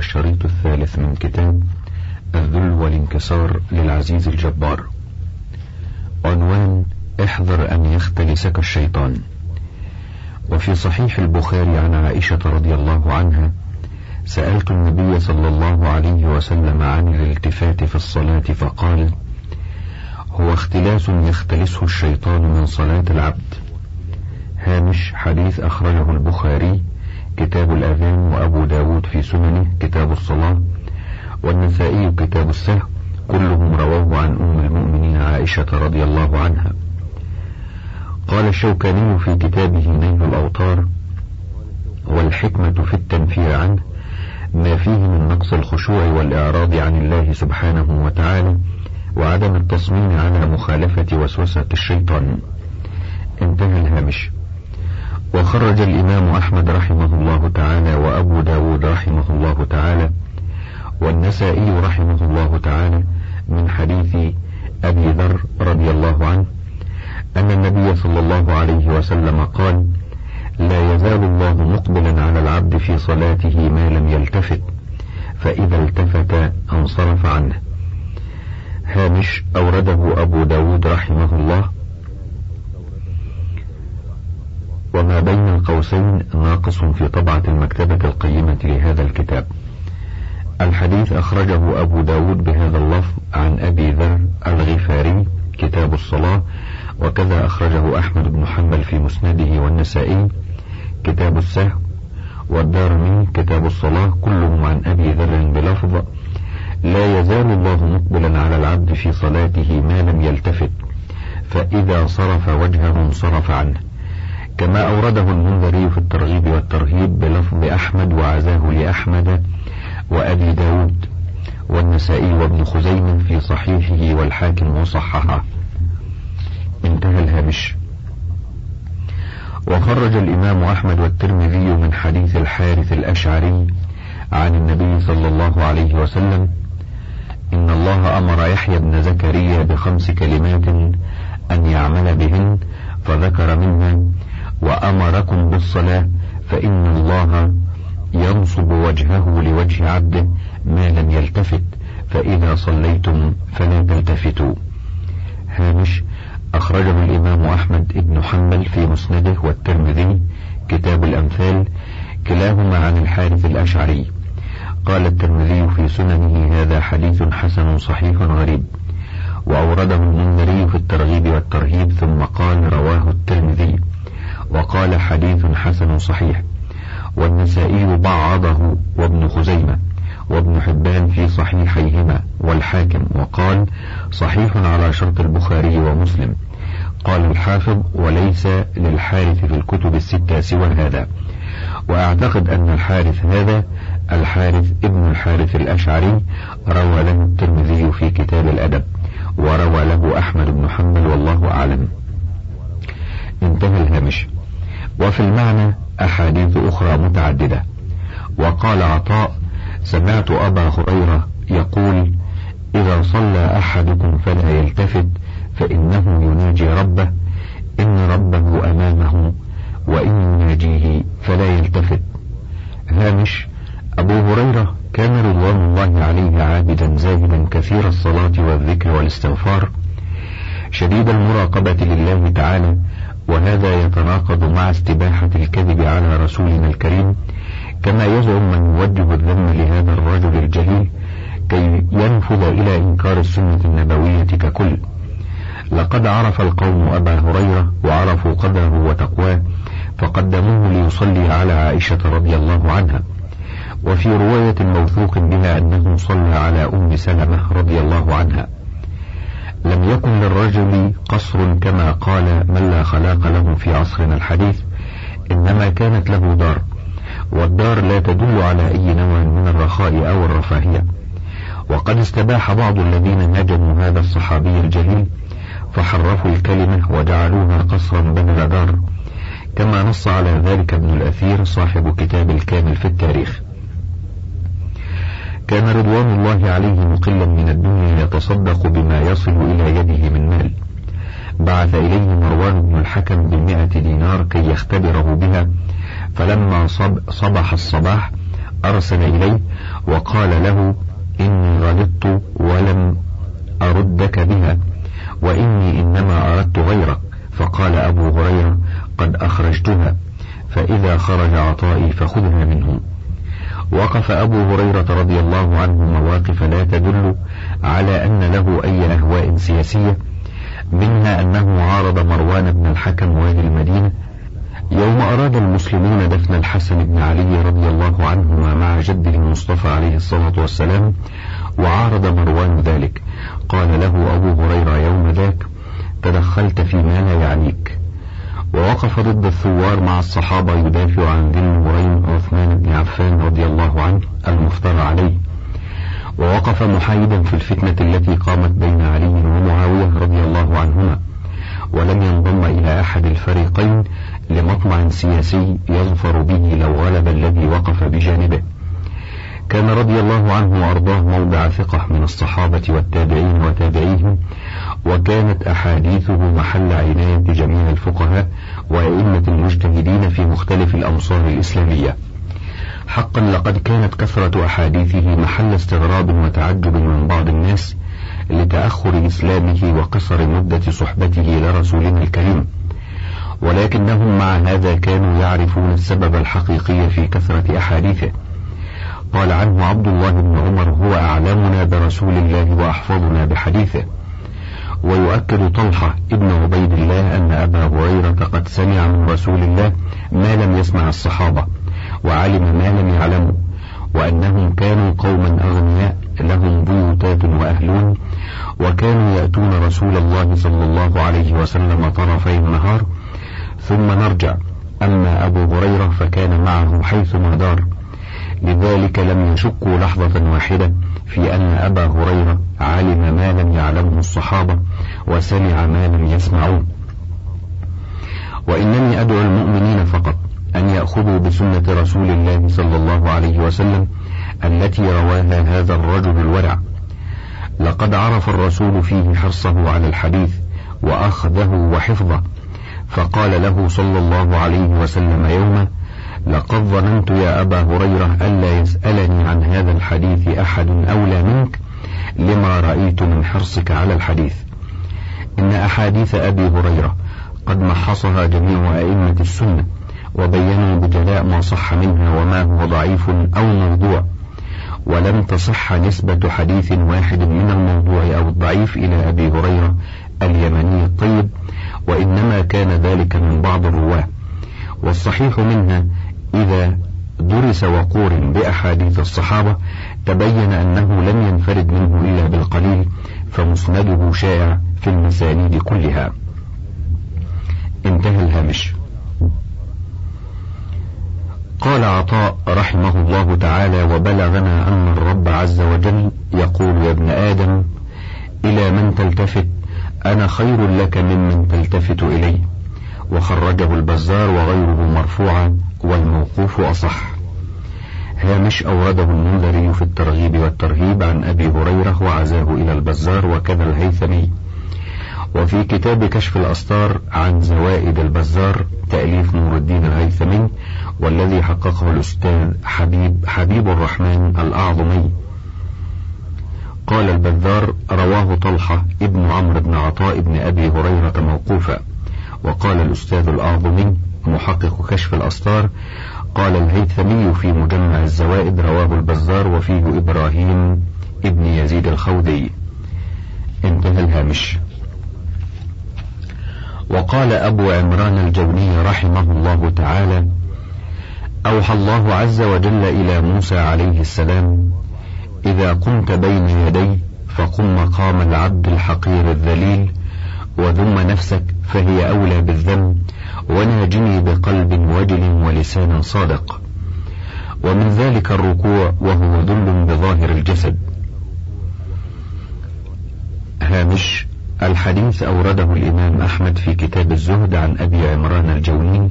الشريط الثالث من كتاب الذل والانكسار للعزيز الجبار. عنوان احذر أن يختلسك الشيطان. وفي صحيح البخاري عن عائشة رضي الله عنها سألت النبي صلى الله عليه وسلم عن الالتفات في الصلاة فقال هو اختلاس يختلسه الشيطان من صلاة العبد. هامش حديث أخرجه البخاري كتاب الأذان وأبو داود في سننه كتاب الصلاة والنسائي كتاب السهو كلهم رواه عن أم المؤمنين عائشة رضي الله عنها. قال الشوكاني في كتابه نيل الأوطار والحكمة في التنفير عنه ما فيه من نقص الخشوع والإعراض عن الله سبحانه وتعالى وعدم التصميم على مخالفة وسوسة الشيطان. انتهى الهامش. وخرج الإمام أحمد رحمه الله تعالى وأبو داود رحمه الله تعالى والنسائي رحمه الله تعالى من حديث أبي ذر رضي الله عنه أن النبي صلى الله عليه وسلم قال لا يزال الله مقبلا على العبد في صلاته ما لم يلتفت فإذا التفت انصرف عنه. هامش أورده أبو داود رحمه الله وما بين القوسين ناقص في طبعة المكتبة القيمة لهذا الكتاب. الحديث أخرجه أبو داود بهذا اللفظ عن أبي ذر الغفاري كتاب الصلاة وكذا أخرجه أحمد بن حنبل في مسنده والنسائي كتاب السهو والدارمي كتاب الصلاة كلهم عن أبي ذر بلفظ لا يزال الله مقبلا على العبد في صلاته ما لم يلتفت فإذا صرف وجهه انصرف عنه. كما أورده المنذري في الترغيب والترهيب بلفظ أحمد وعزاه لأحمد وأبي داود والنسائي وابن خزيمة في صحيحه والحاكم وصححه. انتهى الهامش. وخرج الإمام أحمد والترمذي من حديث الحارث الأشعري عن النبي صلى الله عليه وسلم إن الله أمر يحيى بن زكريا بخمس كلمات أن يعمل بهن فذكر منها وأمركم بالصلاة فإن الله ينصب وجهه لوجه عبده ما لم يلتفت فإذا صليتم فلا تلتفتوا. هامش أخرجه الإمام أحمد بن حنبل في مسنده والترمذي كتاب الأمثال كلاهما عن الحارث الأشعري. قال الترمذي في سننه هذا حديث حسن صحيح غريب. وأورده المنذري في الترغيب والترهيب ثم قال رواه الترمذي. وقال حديث حسن صحيح. والنسائي بعضه وابن خزيمة وابن حبان في صحيحيهما والحاكم وقال صحيح على شرط البخاري ومسلم. قال الحافظ وليس للحارث في الكتب الستة سوى هذا. وأعتقد أن الحارث هذا الحارث ابن الحارث الأشعري روى له الترمذي في كتاب الأدب وروى له أحمد بن حنبل والله أعلم. انتهى الهامش. وفي المعنى أحاديث أخرى متعددة. وقال عطاء سمعت أبا هريرة يقول إذا صلى أحدكم فلا يلتفت فإنه يناجي ربه إن ربه أمامه وإن يناجيه فلا يلتفت. هامش أبو هريرة كان رضوان الله عليه عابدا زاهدا كثير الصلاة والذكر والاستغفار شديد المراقبة لله تعالى وهذا يتناقض مع استباحة الكذب على رسولنا الكريم كما يزعم من يوجه الذم لهذا الرجل الجليل كي ينفذ إلى إنكار السنة النبوية ككل. لقد عرف القوم أبا هريرة وعرفوا قدره وتقواه فقدموه ليصلي على عائشة رضي الله عنها. وفي رواية موثوق بها أنه صلى على أم سلمة رضي الله عنها. لم يكن للرجل قصر كما قال من لا خلاق له في عصرنا الحديث إنما كانت له دار والدار لا تدل على أي نوع من الرخاء أو الرفاهية. وقد استباح بعض الذين نجموا هذا الصحابي الجليل فحرفوا الكلمة وجعلوها قصرا بدل دار كما نص على ذلك ابن الأثير صاحب كتاب الكامل في التاريخ. كان رضوان الله عليه مقلا من الدنيا يتصدق بما يصل إلى يده من مال. بعث إليه مروان بن الحكم بمئة دينار كي يختبره بها. فلما صب صبح الصباح أرسل إليه وقال له إني غلطت ولم أردك بها وإني إنما أردت غيرك. فقال أبو هريرة قد أخرجتها فإذا خرج عطائي فخذها منه. وقف أبو هريرة رضي الله عنه مواقف لا تدل على أن له أي أهواء سياسية منها أنه عارض مروان بن الحكم والي المدينة. يوم أراد المسلمون دفن الحسن بن علي رضي الله عنهما مع جده المصطفى عليه الصلاة والسلام وعارض مروان ذلك. قال له أبو هريرة يوم ذاك تدخلت فيما لا يعنيك. ووقف ضد الثوار مع الصحابة يدافع عن ذي النورين عثمان بن عفان رضي الله عنه المفترى عليه. ووقف محايدا في الفتنة التي قامت بين علي ومعاوية رضي الله عنهما ولم ينضم إلى أحد الفريقين لمطمع سياسي يظفر به لو غلب الذي وقف بجانبه. كان رضي الله عنه وأرضاه موضع ثقة من الصحابة والتابعين وتابعيهم وكانت أحاديثه محل عناية جميع الفقهاء وأئمة المجتهدين في مختلف الأمصار الإسلامية. حقا لقد كانت كثرة أحاديثه محل استغراب وتعجب من بعض الناس لتأخر إسلامه وقصر مدة صحبته لرسولنا الكريم. ولكنهم مع هذا كانوا يعرفون السبب الحقيقي في كثرة أحاديثه. قال عنه عبد الله بن عمر هو أعلمنا برسول الله وأحفظنا بحديثه. ويؤكد طلحة ابن عبيد الله أن أبا هريرة قد سمع من رسول الله ما لم يسمع الصحابة وعلم ما لم يعلموا وأنهم كانوا قوما أغنياء لهم بيوتات وأهلون وكانوا يأتون رسول الله صلى الله عليه وسلم طرفي النهار. ثم نرجع أما أبو هريرة فكان معه حيثما دار. لذلك لم يشكوا لحظة واحدة في أن أبا هريرة علم ما لم يعلمه الصحابة وسمع ما لم يسمعوه. وإنني أدعو المؤمنين فقط أن يأخذوا بسنة رسول الله صلى الله عليه وسلم التي رواها هذا الرجل الورع. لقد عرف الرسول فيه حرصه على الحديث وأخذه وحفظه فقال له صلى الله عليه وسلم يوما لقد ظننت يا أبا هريرة ألا يسألني عن هذا الحديث أحد أولى منك لما رأيت من حرصك على الحديث. إن أحاديث أبي هريرة قد محصها جميع أئمة السنة وبينوا بجلاء ما صح منها وما هو ضعيف أو موضوع ولم تصح نسبة حديث واحد من الموضوع أو الضعيف إلى أبي هريرة اليمني الطيب وإنما كان ذلك من بعض الرواة. والصحيح منها إذا درس وقورن بأحاديث الصحابة تبين أنه لم ينفرد منه إلا بالقليل فمسنده شائع في المسانيد كلها. انتهى الهامش. قال عطاء رحمه الله تعالى وبلغنا أن الرب عز وجل يقول يا ابن آدم إلى من تلتفت أنا خير لك ممن تلتفت إلي. وخرجه البزار وغيره مرفوعا والموقوف أصح. هامش أورده المنذري في الترغيب والترهيب عن أبي هريرة وعزاه إلى البزار وكذا الهيثمي. وفي كتاب كشف الأسطار عن زوائد البزار تأليف نور الدين الهيثمي والذي حققه الأستاذ حبيب حبيب الرحمن الأعظمي. قال البذار رواه طلحة ابن عمرو بن عطاء بن أبي هريرة موقوفا. وقال الأستاذ الأعظمي محقق كشف الأسطار قال الهيثمي في مجمع الزوائد رواه البزار وفيه إبراهيم ابن يزيد الخودي. انتهى الهامش. وقال أبو عمران الجوني رحمه الله تعالى أوحى الله عز وجل إلى موسى عليه السلام إذا قمت بين يدي فقم مقام العبد الحقير الذليل وذم نفسك فهي أولى بالذم وناجني بقلب وجل ولسان صادق. ومن ذلك الركوع وهو ذل بظاهر الجسد. هامش الحديث أورده الإمام أحمد في كتاب الزهد عن أبي عمران الجوني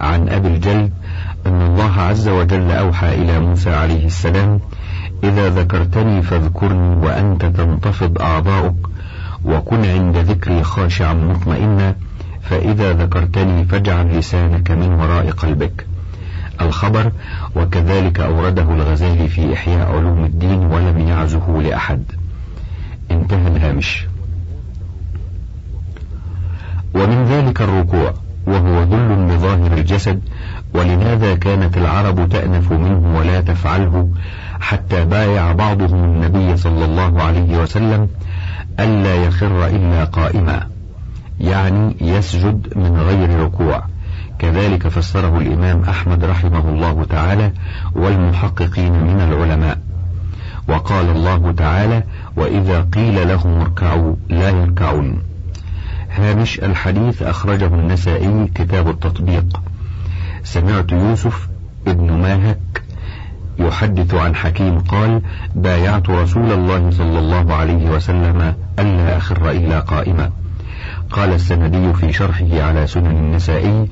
عن أبي الجلد أن الله عز وجل أوحى إلى موسى عليه السلام إذا ذكرتني فاذكرني وأنت تنتفض أعضاؤك وكن عند ذكري خاشعا مطمئنا فإذا ذكرتني فاجعل لسانك من وراء قلبك. الخبر وكذلك أورده الغزالي في إحياء علوم الدين ولم يعزه لأحد. انتهى الهامش. ومن ذلك الركوع وهو ذل لظاهر الجسد ولماذا كانت العرب تأنف منه ولا تفعله حتى بايع بعضهم النبي صلى الله عليه وسلم ألا يخر إلا قائما. يعني يسجد من غير ركوع. كذلك فسره الإمام أحمد رحمه الله تعالى والمحققين من العلماء. وقال الله تعالى وإذا قيل لهم اركعوا لا يركعون. هامش الحديث أخرجه النسائي كتاب التطبيق. سمعت يوسف ابن ماهك يحدث عن حكيم قال بايعت رسول الله صلى الله عليه وسلم ألا أخر إلا قائما. قال السندي في شرحه على سنن النسائي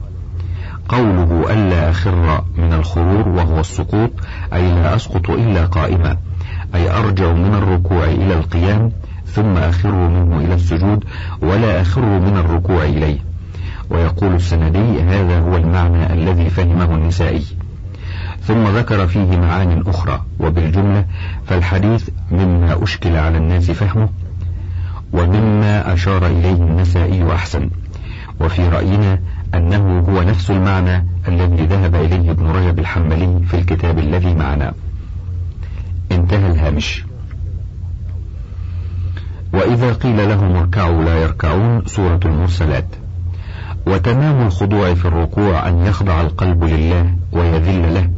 قوله ألا أخر من الخرور وهو السقوط أي لا أسقط إلا قائما أي أرجع من الركوع إلى القيام ثم أخر منه إلى السجود ولا أخر من الركوع إليه. ويقول السندي هذا هو المعنى الذي فهمه النسائي. ثم ذكر فيه معان أخرى وبالجملة فالحديث مما أشكل على الناس فهمه ومما أشار إليه النسائي أحسن. وفي رأينا أنه هو نفس المعنى الذي ذهب إليه ابن رجب الحنبلي في الكتاب الذي معنا. انتهى الهامش. وإذا قيل لهم اركعوا لا يركعون سورة المرسلات. وتمام الخضوع في الركوع أن يخضع القلب لله ويذل له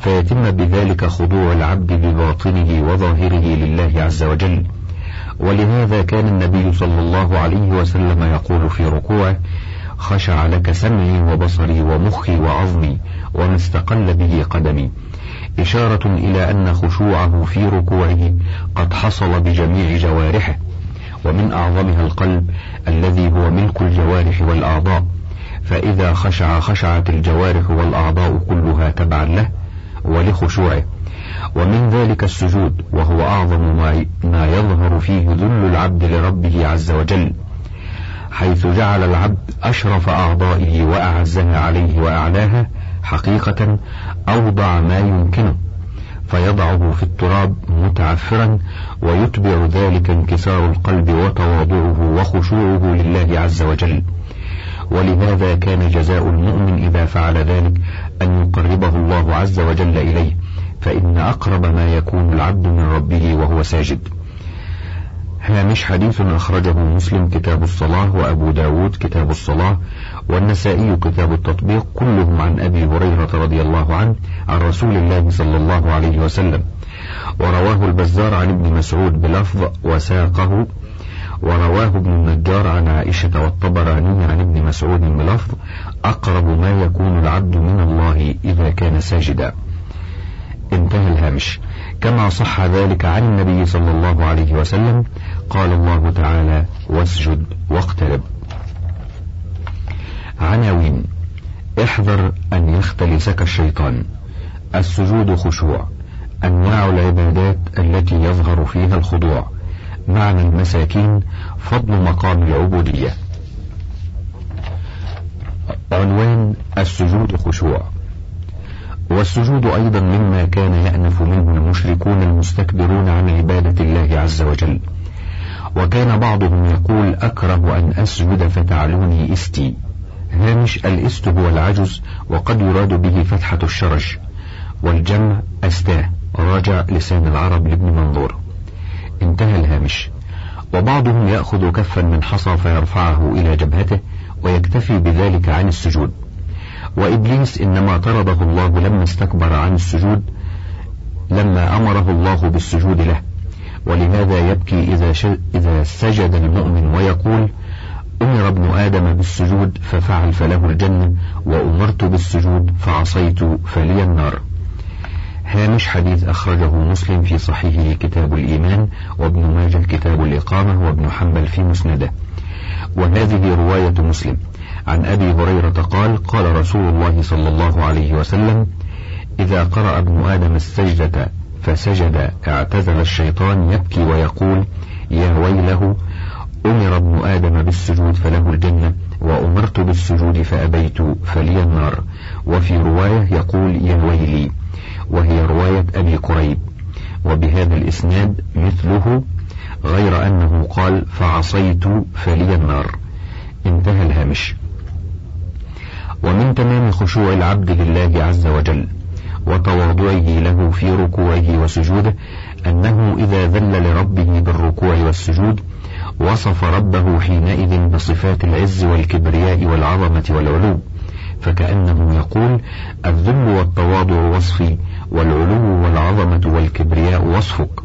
فيتم بذلك خضوع العبد بباطنه وظاهره لله عز وجل. ولهذا كان النبي صلى الله عليه وسلم يقول في ركوعه خشع لك سمعي وبصري ومخي وعظمي وما استقل به قدمي. إشارة إلى أن خشوعه في ركوعه قد حصل بجميع جوارحه ومن أعظمها القلب الذي هو ملك الجوارح والأعضاء. فإذا خشع خشعت الجوارح والأعضاء كلها تبعا له ولخشوعه. ومن ذلك السجود وهو أعظم ما يظهر فيه ذل العبد لربه عز وجل حيث جعل العبد أشرف أعضائه وأعزها عليه وأعلاها حقيقة أوضع ما يمكنه فيضعه في التراب متعفرا ويتبع ذلك انكسار القلب وتواضعه وخشوعه لله عز وجل. ولهذا كان جزاء المؤمن إذا فعل ذلك أن يقربه الله عز وجل إليه فإن أقرب ما يكون العبد من ربه وهو ساجد. هامش حديث أخرجه مسلم كتاب الصلاة وأبو داود كتاب الصلاة والنسائي كتاب التطبيق كلهم عن أبي هريرة رضي الله عنه عن رسول الله صلى الله عليه وسلم. ورواه البزار عن ابن مسعود بلفظ وساقه ورواه ابن النجار عن عائشة والطبراني عن ابن مسعود بلفظ أقرب ما يكون العبد من الله إذا كان ساجدا. انتهى الهامش. كما صح ذلك عن النبي صلى الله عليه وسلم قال الله تعالى واسجد واقترب. عناوين احذر أن يختلسك الشيطان. السجود خشوع. أنواع العبادات التي يظهر فيها الخضوع. معنى المساكين فضل مقام العبودية. عنوان السجود خشوع. والسجود أيضا مما كان يأنف منه المشركون المستكبرون عن عبادة الله عز وجل. وكان بعضهم يقول أكره أن أسجد فتعلوني إستي. هامش الإست هو العجز وقد يراد به فتحة الشرج. والجمع أستاه. راجع لسان العرب لابن منظور. انتهى الهامش. وبعضهم يأخذ كفا من حصى فيرفعه إلى جبهته ويكتفي بذلك عن السجود. وإبليس إنما طرده الله لما استكبر عن السجود لما أمره الله بالسجود له. ولهذا يبكي إذا, إذا سجد المؤمن ويقول أمر ابن آدم بالسجود ففعل فله الجنة وأمرت بالسجود فعصيت فلي النار. هامش حديث أخرجه مسلم في صحيحه كتاب الإيمان وابن ماجه كتاب الإقامة وابن حنبل في مسنده. وهذه رواية مسلم. عن أبي هريرة قال قال رسول الله صلى الله عليه وسلم إذا قرأ ابن آدم السجدة فسجد اعتزل الشيطان يبكي ويقول يا ويله أمر ابن آدم بالسجود فله الجنة وأمرت بالسجود فأبيت فلي النار وفي رواية يقول يا ويلي وهي رواية أبي كريب وبهذا الإسناد مثله غير أنه قال فعصيت فلي النار. انتهى الهامش. ومن تمام خشوع العبد لله عز وجل وتواضعه له في ركوعه وسجوده أنه إذا ذل لربه بالركوع والسجود وصف ربه حينئذ بصفات العز والكبرياء والعظمة والعلو. فكأنه يقول الذل والتواضع وصفي والعلو والعظمة والكبرياء وصفك.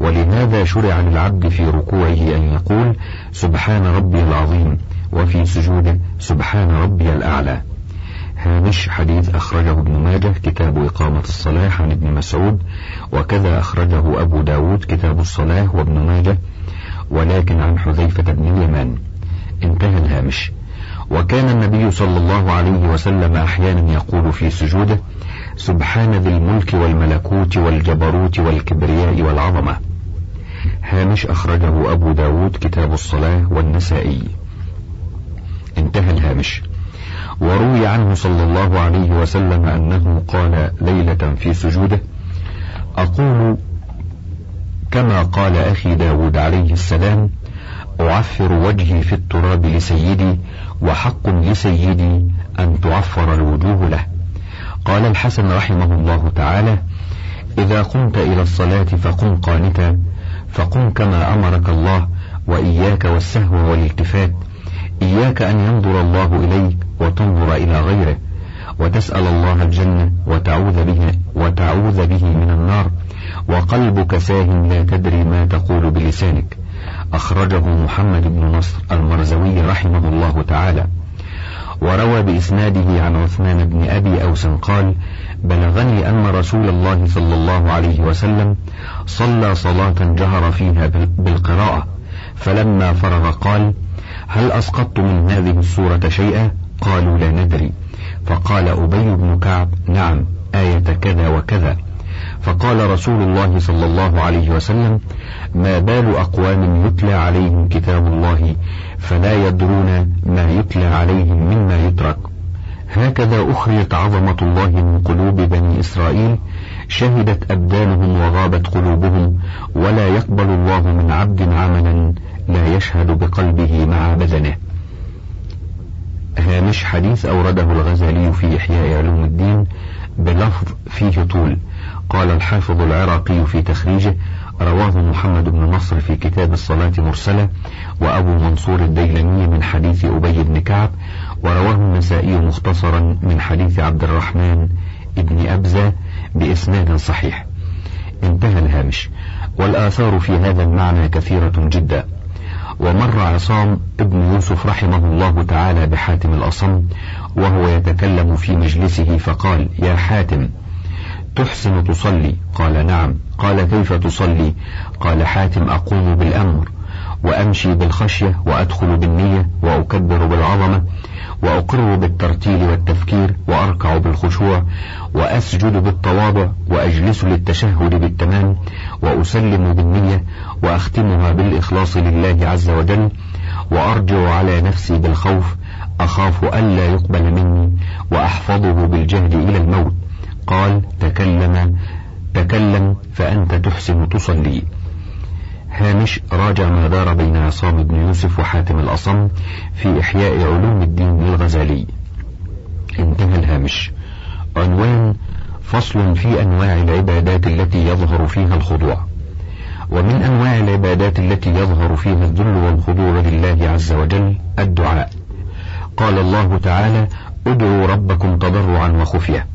ولهذا شرع للعبد في ركوعه أن يقول سبحان ربي العظيم وفي سجوده سبحان ربي الأعلى؟ هامش حديث أخرجه ابن ماجه كتاب إقامة الصلاة عن ابن مسعود وكذا أخرجه أبو داود كتاب الصلاة وابن ماجه ولكن عن حذيفة بن اليمان. انتهى الهامش. وكان النبي صلى الله عليه وسلم أحيانا يقول في سجوده سبحان ذي الملك والملكوت والجبروت والكبرياء والعظمة. هامش أخرجه أبو داود كتاب الصلاة والنسائي. انتهى الهامش. وروي عنه صلى الله عليه وسلم أنه قال ليلة في سجوده أقول كما قال أخي داود عليه السلام أعفر وجهي في التراب لسيدي وحق لسيدي أن تعفر الوجوه له. قال الحسن رحمه الله تعالى إذا قمت إلى الصلاة فقم قانتا فقم كما أمرك الله وإياك والسهو والالتفات. إياك أن ينظر الله إليك وتنظر إلى غيره وتسأل الله الجنة وتعوذ به وتعوذ به من النار. وقلبك ساه لا تدري ما تقول بلسانك. أخرجه محمد بن نصر المرزوي رحمه الله تعالى. وروى بإسناده عن عثمان بن أبي أوس قال بلغني أن رسول الله صلى الله عليه وسلم صلى صلاة جهر فيها بالقراءة فلما فرغ قال هل أسقطت من هذه السورة شيئا؟ قالوا لا ندري. فقال أبي بن كعب نعم آية كذا وكذا. فقال رسول الله صلى الله عليه وسلم ما بال أقوام يتلى عليهم كتاب الله فلا يدرون ما يتلى عليهم مما يترك. هكذا أخرجت عظمة الله من قلوب بني إسرائيل شهدت أبدانهم وغابت قلوبهم ولا يقبل الله من عبد عملا لا يشهد بقلبه مع بدنه هامش حديث أورده الغزالي في إحياء علوم الدين بلفظ فيه طول. قال الحافظ العراقي في تخريجه رواه محمد بن نصر في كتاب الصلاة مرسلة وأبو منصور الديلمي من حديث أبي بن كعب ورواه النسائي مختصرا من حديث عبد الرحمن بن أبزة بإسناد صحيح. انتهى الهامش. والآثار في هذا المعنى كثيرة جدا. ومر عصام ابن يوسف رحمه الله تعالى بحاتم الأصم وهو يتكلم في مجلسه فقال يا حاتم تحسن تصلي؟ قال نعم. قال كيف تصلي؟ قال حاتم أقوم بالأمر وأمشي بالخشية وأدخل بالنية وأكبر بالعظمة وأقر بالترتيل والتفكير وأركع بالخشوع وأسجد بالتواضع وأجلس للتشهد بالتمام وأسلم بالنية وأختمها بالإخلاص لله عز وجل وأرجع على نفسي بالخوف أخاف ألا يقبل مني وأحفظه بالجهد إلى الموت قال تكلم تكلم فأنت تحسن تصلي. هامش راجع ما دار بين عصام بن يوسف وحاتم الأصم في إحياء علوم الدين للغزالي انتهى الهامش. عنوان فصل في أنواع العبادات التي يظهر فيها الخضوع. ومن أنواع العبادات التي يظهر فيها الذل والخضوع لله عز وجل الدعاء. قال الله تعالى ادعوا ربكم تضرعا وخفية.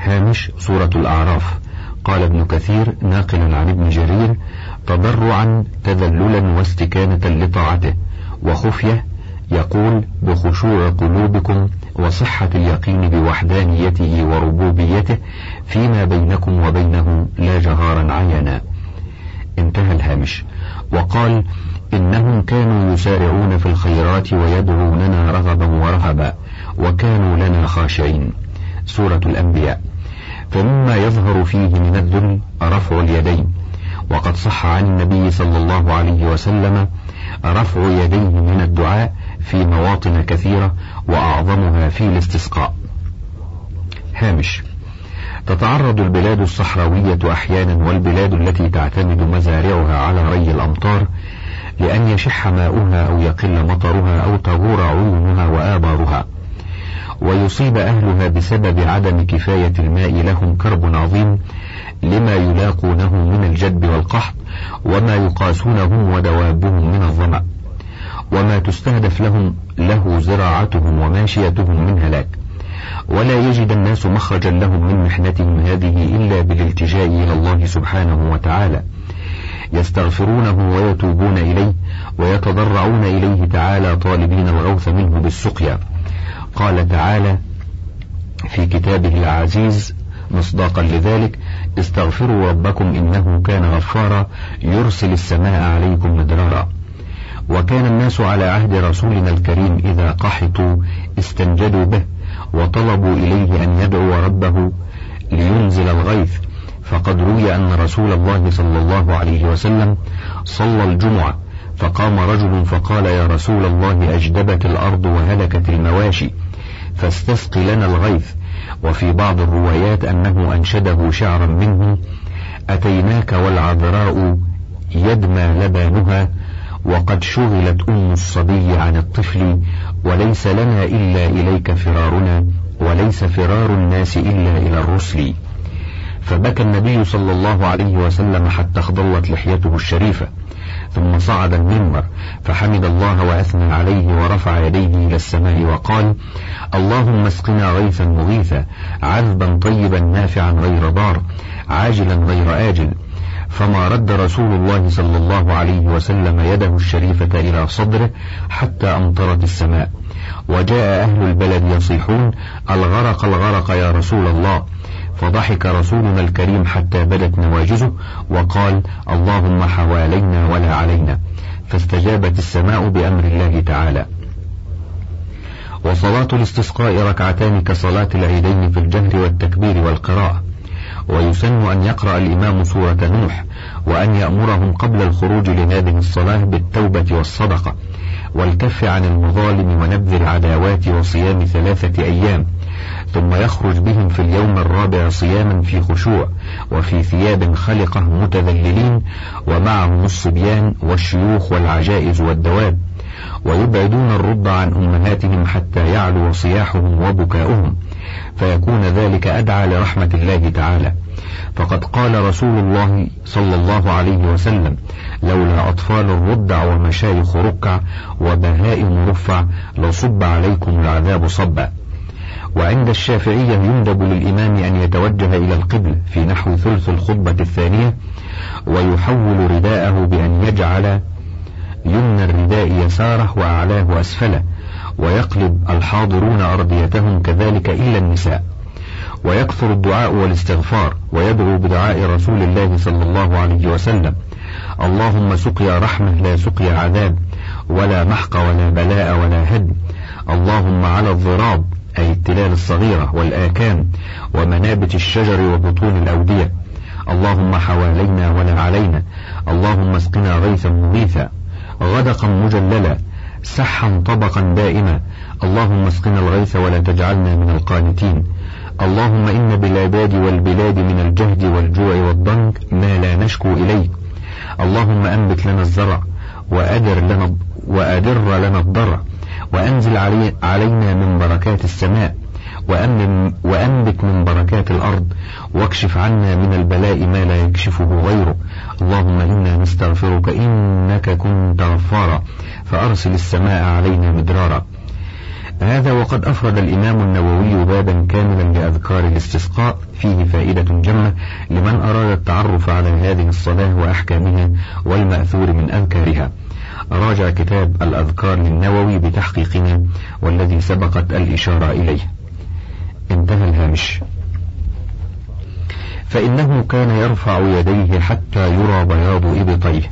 هامش سورة الأعراف. قال ابن كثير ناقلا عن ابن جرير تضرعا تذللا واستكانة لطاعته وخفية يقول بخشوع قلوبكم وصحة اليقين بوحدانيته وربوبيته فيما بينكم وبينه لا جهارا عينا. انتهى الهامش. وقال إنهم كانوا يسارعون في الخيرات ويدعوننا رغبا ورهبا وكانوا لنا خاشعين. سورة الأنبياء. فمما يظهر فيه من الذل رفع اليدين. وقد صح عن النبي صلى الله عليه وسلم رفع يديه من الدعاء في مواطن كثيرة وأعظمها في الاستسقاء. هامش. تتعرض البلاد الصحراوية أحيانا والبلاد التي تعتمد مزارعها على ري الأمطار لأن يشح ماؤها أو يقل مطرها أو تغور عيونها وآبارها. ويصيب أهلها بسبب عدم كفاية الماء لهم كرب عظيم لما يلاقونه من الجدب والقحط وما يقاسونهم ودوابهم من الظمأ. وما تستهدف لهم له زراعتهم وماشيتهم من هلاك. ولا يجد الناس مخرجا لهم من محنتهم هذه إلا بالالتجاء إلى الله سبحانه وتعالى. يستغفرونه ويتوبون إليه ويتضرعون إليه تعالى طالبين الغوث منه بالسقيا. قال تعالى في كتابه العزيز مصداقا لذلك استغفروا ربكم إنه كان غفارا يرسل السماء عليكم مدرارا. وكان الناس على عهد رسولنا الكريم إذا قحطوا استنجدوا به وطلبوا إليه أن يدعو ربه لينزل الغيث. فقد روي أن رسول الله صلى الله عليه وسلم صلى الجمعة فقام رجل فقال يا رسول الله أجدبت الأرض وهلكت المواشي فاستسق لنا الغيث. وفي بعض الروايات أنه أنشده شعرا منه أتيناك والعذراء يدمى لبانها وقد شغلت أم الصبي عن الطفل وليس لنا إلا إليك فرارنا وليس فرار الناس إلا إلى الرسل. فبكى النبي صلى الله عليه وسلم حتى اخضلت لحيته الشريفة. ثم صعد المنبر فحمد الله وأثنى عليه ورفع يديه إلى السماء وقال اللهم اسقنا غيثا مغيثا عذبا طيبا نافعا غير ضار عاجلا غير آجل. فما رد رسول الله صلى الله عليه وسلم يده الشريفة إلى صدره حتى أمطرت السماء. وجاء أهل البلد يصيحون الغرق الغرق يا رسول الله. فضحك رسولنا الكريم حتى بدت نواجزه وقال اللهم حوالينا ولا علينا. فاستجابت السماء بأمر الله تعالى. وصلاة الاستسقاء ركعتان كصلاة العيدين في الجهر والتكبير والقراءة. ويسن أن يقرأ الإمام سورة نوح وأن يأمرهم قبل الخروج لهذه الصلاة بالتوبة والصدقة. والكف عن المظالم ونبذ العداوات وصيام ثلاثة أيام. ثم يخرج بهم في اليوم الرابع صياما في خشوع وفي ثياب خلقة متذللين ومعهم الصبيان والشيوخ والعجائز والدواب ويبعدون الرد عن أمهاتهم حتى يعلو صياحهم وبكاؤهم فيكون ذلك أدعى لرحمة الله تعالى. فقد قال رسول الله صلى الله عليه وسلم لولا أطفال الرضع ومشايخ ركع وبهائم رفع لصب عليكم العذاب صبا وعند الشافعية يندب للإمام أن يتوجه إلى القبل في نحو ثلث الخطبة الثانية ويحول رداءه بأن يجعل يمنى الرداء يساره وأعلاه أسفله ويقلب الحاضرون أرضيتهم كذلك إلا النساء. ويكثر الدعاء والاستغفار ويدعو بدعاء رسول الله صلى الله عليه وسلم. اللهم سقيا رحمة لا سقيا عذاب ولا محق ولا بلاء ولا هدم. اللهم على الضراب أي التلال الصغيرة والآكام ومنابت الشجر وبطون الأودية. اللهم حوالينا ولا علينا اللهم اسقنا غيثا مغيثا. غدقا مجللا. سحا طبقا دائما. اللهم اسقنا الغيث ولا تجعلنا من القانتين. اللهم إن بالعباد والبلاد من الجهد والجوع والضنك ما لا نشكو إليك. اللهم أنبت لنا الزرع وأدر لنا وأدر لنا الضرع. وأنزل علي علينا من بركات السماء وأنبت من بركات الأرض واكشف عنا من البلاء ما لا يكشفه غيره. اللهم إنا نستغفرك إنك كنت غفارا. فأرسل السماء علينا مدرارا. هذا وقد أفرد الإمام النووي بابا كاملا لأذكار الاستسقاء. فيه فائدة جمة لمن أراد التعرف على هذه الصلاة وأحكامها والمأثور من أذكارها. راجع كتاب الأذكار للنووي بتحقيقنا والذي سبقت الإشارة إليه. انتهى الهامش. فإنه كان يرفع يديه حتى يرى بياض إبطيه.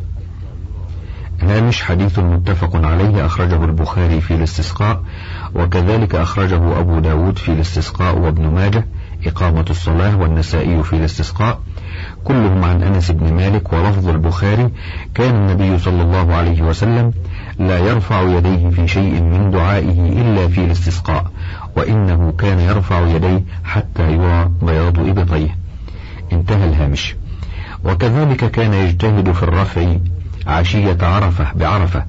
هامش حديث متفق عليه أخرجه البخاري في الاستسقاء وكذلك أخرجه أبو داود في الاستسقاء وابن ماجه إقامة الصلاة والنسائي في الاستسقاء كلهم عن أنس بن مالك ولفظ البخاري كان النبي صلى الله عليه وسلم لا يرفع يديه في شيء من دعائه إلا في الاستسقاء وإنه كان يرفع يديه حتى يرى بياض إبطيه. انتهى الهامش. وكذلك كان يجتهد في الرفع عشية عرفة بعرفة.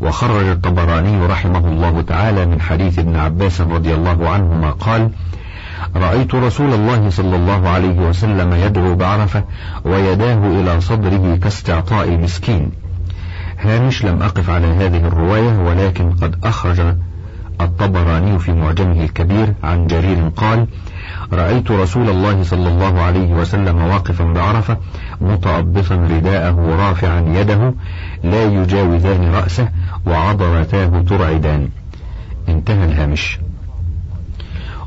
وخرج الطبراني رحمه الله تعالى من حديث ابن عباس رضي الله عنهما قال رأيت رسول الله صلى الله عليه وسلم يدعو بعرفة ويداه إلى صدره كاستعطاء المسكين. هامش لم أقف على هذه الرواية ولكن قد أخرج الطبراني في معجمه الكبير عن جرير قال رأيت رسول الله صلى الله عليه وسلم واقفا بعرفة متأبطا رداءه رافعا يده لا يجاوزان رأسه وعضلتاه ترعدان. انتهى الهامش.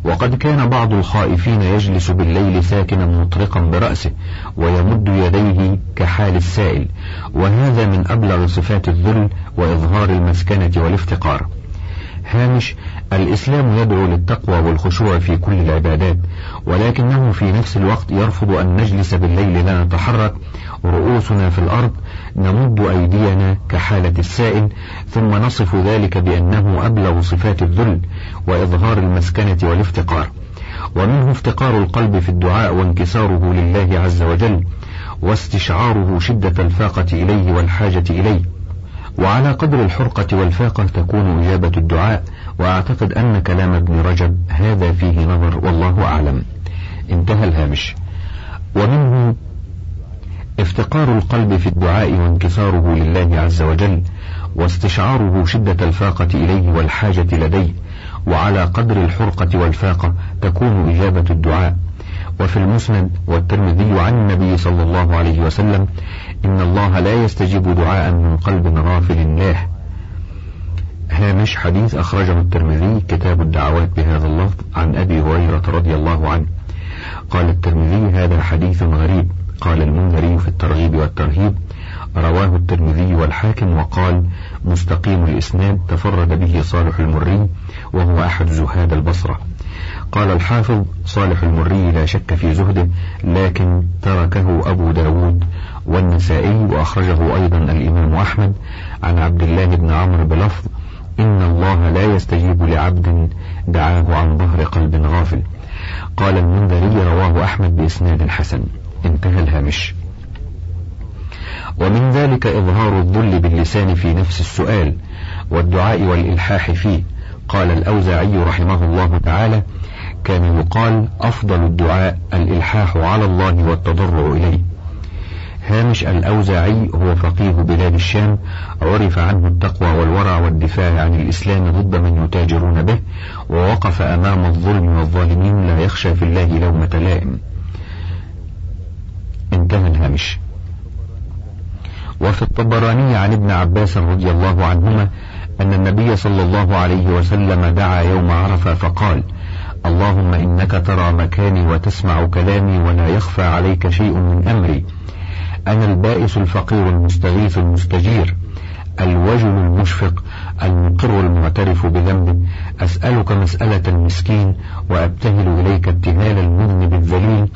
وقد كان بعض الخائفين يجلس بالليل ساكنا مطرقا برأسه ويمد يديه كحال السائل. وهذا من أبلغ صفات الذل وإظهار المسكنة والإفتقار. هامش الإسلام يدعو للتقوى والخشوع في كل العبادات ولكنه في نفس الوقت يرفض أن نجلس بالليل لا نتحرك رؤوسنا في الأرض نمد أيدينا كحالة السائل ثم نصف ذلك بأنه أبلغ صفات الذل وإظهار المسكنة والافتقار. ومنه افتقار القلب في الدعاء وانكساره لله عز وجل واستشعاره شدة الفاقة إليه والحاجة إليه. وعلى قدر الحرقة والفاقة تكون إجابة الدعاء وأعتقد أن كلام ابن رجب هذا فيه نظر والله أعلم. انتهى الهامش. ومنه افتقار القلب في الدعاء وانكساره لله عز وجل واستشعاره شدة الفاقة إليه والحاجة لديه وعلى قدر الحرقة والفاقة تكون إجابة الدعاء. وفي المسند والترمذي عن النبي صلى الله عليه وسلم إن الله لا يستجيب دعاء من قلب غافل له هامش حديث أخرجه الترمذي كتاب الدعوات بهذا اللفظ عن أبي هريرة رضي الله عنه. قال الترمذي هذا حديث غريب. قال المنذري في الترغيب والترهيب. رواه الترمذي والحاكم وقال مستقيم الإسناد تفرد به صالح المري وهو أحد زهاد البصرة. قال الحافظ صالح المري لا شك في زهده لكن تركه أبو داود والنسائي وأخرجه أيضا الإمام أحمد عن عبد الله بن عمرو بلفظ إن الله لا يستجيب لعبد دعاه عن ظهر قلب غافل. قال المنذري رواه أحمد بإسناد حسن. انتهى الهامش. ومن ذلك إظهار الذل باللسان في نفس السؤال والدعاء والإلحاح فيه. قال الأوزاعي رحمه الله تعالى كان يقال أفضل الدعاء الإلحاح على الله والتضرع إليه. هامش الأوزاعي هو فقيه بلاد الشام عرف عنه التقوى والورع والدفاع عن الإسلام ضد من يتاجرون به ووقف أمام الظلم والظالمين لا يخشى في الله لومة لائم. انتهى الهامش. وفي الطبراني عن ابن عباس رضي الله عنهما أن النبي صلى الله عليه وسلم دعا يوم عرفة فقال اللهم إنك ترى مكاني وتسمع كلامي ولا يخفى عليك شيء من أمري. أنا البائس الفقير المستغيث المستجير الوجل المشفق المقر المعترف بذنبه أسألك مسألة المسكين وأبتهل إليك ابتهال المذنب الذليل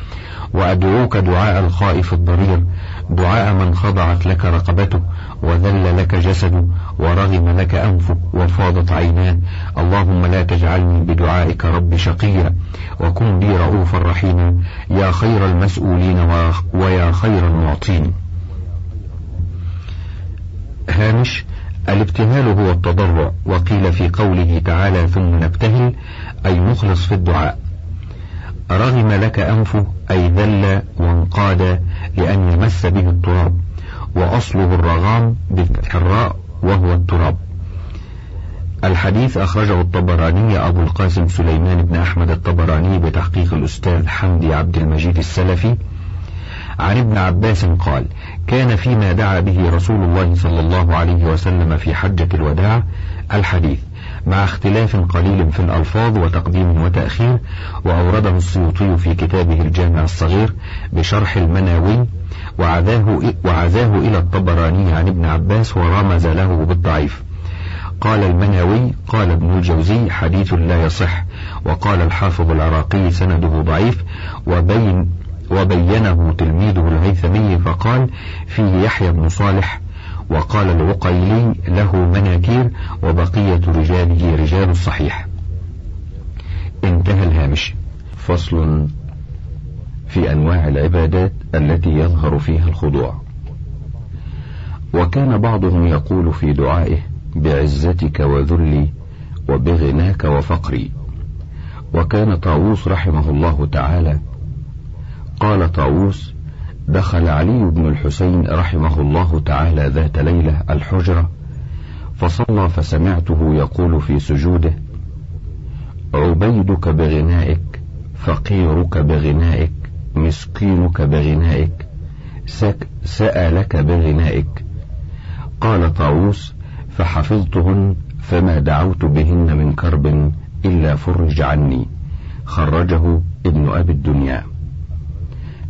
وأدعوك دعاء الخائف الضرير. دعاء من خضعت لك رقبته وذل لك جسده ورغم لك أنفك وفاضت عيناه. اللهم لا تجعلني بدعائك رب شقيا وكن بي رؤوفا رحيما. يا خير المسؤولين ويا خير المعطين. هامش الابتهال هو التضرع. وقيل في قوله تعالى ثم نبتهل أي مخلص في الدعاء. رغم لك أنفه أي ذل وانقاد لأن يمس به التراب وأصله الرغام بفتح الراء وهو التراب. الحديث أخرجه الطبراني أبو القاسم سليمان بن أحمد الطبراني بتحقيق الأستاذ حمدي عبد المجيد السلفي. عن ابن عباس قال كان فيما دعا به رسول الله صلى الله عليه وسلم في حجة الوداع الحديث. مع اختلاف قليل في الألفاظ وتقديم وتأخير وأورده السيوطي في كتابه الجامع الصغير بشرح المناوي وعزاه, وعزاه إلى الطبراني عن ابن عباس ورمز له بالضعيف. قال المناوي قال ابن الجوزي حديث لا يصح وقال الحافظ العراقي سنده ضعيف وبين وبينه تلميذه الهيثمي فقال فيه يحيى بن صالح وقال العقيلي له مناكير وبقية رجاله رجال الصحيح انتهى الهامش. فصل في أنواع العبادات التي يظهر فيها الخضوع. وكان بعضهم يقول في دعائه بعزتك وذلي وبغناك وفقري. وكان طاووس رحمه الله تعالى. قال طاووس دخل علي بن الحسين رحمه الله تعالى ذات ليلة الحجرة فصلى فسمعته يقول في سجوده عبيدك بغنائك فقيرك بغنائك مسكينك بغنائك سألك بغنائك. قال طاووس فحفظتهن فما دعوت بهن من كرب إلا فرج عني. خرجه ابن أبي الدنيا.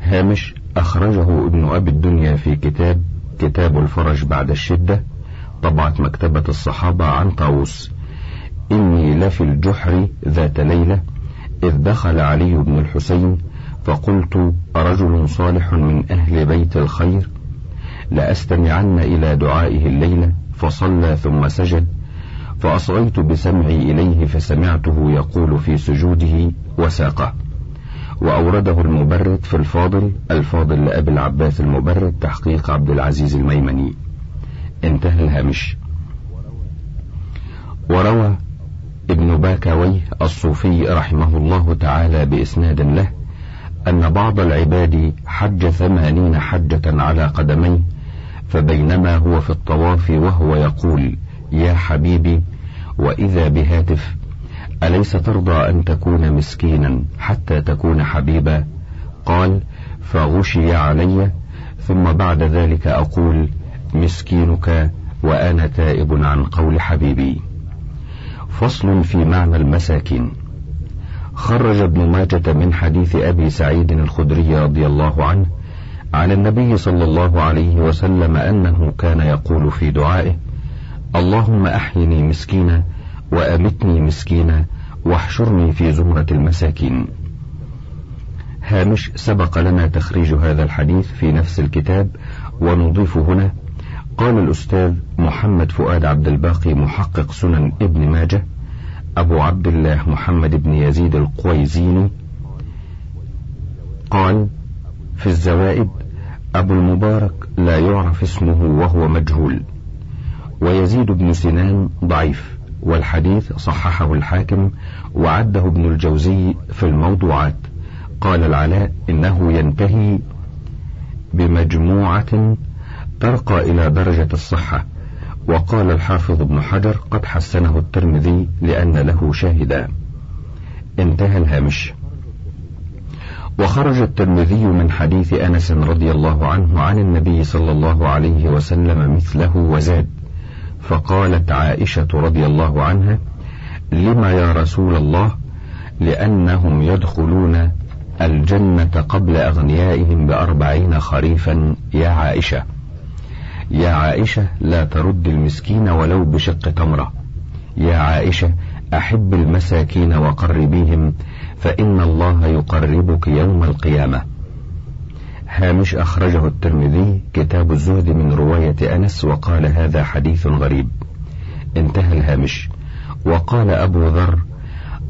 هامش أخرجه ابن أبي الدنيا في كتاب كتاب الفرج بعد الشدة طبعة مكتبة الصحابة عن طاووس. إني لفي الجحر ذات ليلة إذ دخل علي بن الحسين فقلت رجل صالح من أهل بيت الخير؟ لأستمعن إلى دعائه الليلة فصلى ثم سجد فأصغيت بسمعي إليه فسمعته يقول في سجوده وساقه. وأورده المبرد في الفاضل الفاضل لأبي العباس المبرد تحقيق عبد العزيز الميمني. انتهى الهامش. وروى ابن باكوي الصوفي رحمه الله تعالى بإسناد له أن بعض العباد حج ثمانين حجة على قدميه فبينما هو في الطواف وهو يقول يا حبيبي وإذا بهاتف أليس ترضى أن تكون مسكينا حتى تكون حبيبا؟ قال فغشي علي ثم بعد ذلك أقول مسكينك وأنا تائب عن قول حبيبي. فصل في معنى المساكين. خرج ابن ماجة من حديث أبي سعيد الخدري رضي الله عنه عن النبي صلى الله عليه وسلم أنه كان يقول في دعائه اللهم أحيني مسكينا وأمتني مسكينا واحشرني في زمرة المساكين. هامش سبق لنا تخريج هذا الحديث في نفس الكتاب ونضيف هنا. قال الأستاذ محمد فؤاد عبد الباقي محقق سنن ابن ماجه أبو عبد الله محمد بن يزيد القويزيني. قال في الزوائد أبو المبارك لا يعرف اسمه وهو مجهول ويزيد بن سنان ضعيف. والحديث صححه الحاكم وعده ابن الجوزي في الموضوعات. قال العلاء إنه ينتهي بمجموعة ترقى إلى درجة الصحة. وقال الحافظ ابن حجر قد حسنه الترمذي لأن له شاهدا. انتهى الهامش. وخرج الترمذي من حديث أنس رضي الله عنه عن النبي صلى الله عليه وسلم مثله وزاد. فقالت عائشة رضي الله عنها لما يا رسول الله؟ لأنهم يدخلون الجنة قبل أغنيائهم بأربعين خريفا يا عائشة. يا عائشة لا ترد المسكين ولو بشق تمرة. يا عائشة أحب المساكين وقربيهم فإن الله يقربك يوم القيامة. هامش أخرجه الترمذي كتاب الزهد من رواية أنس وقال هذا حديث غريب. انتهى الهامش. وقال أبو ذر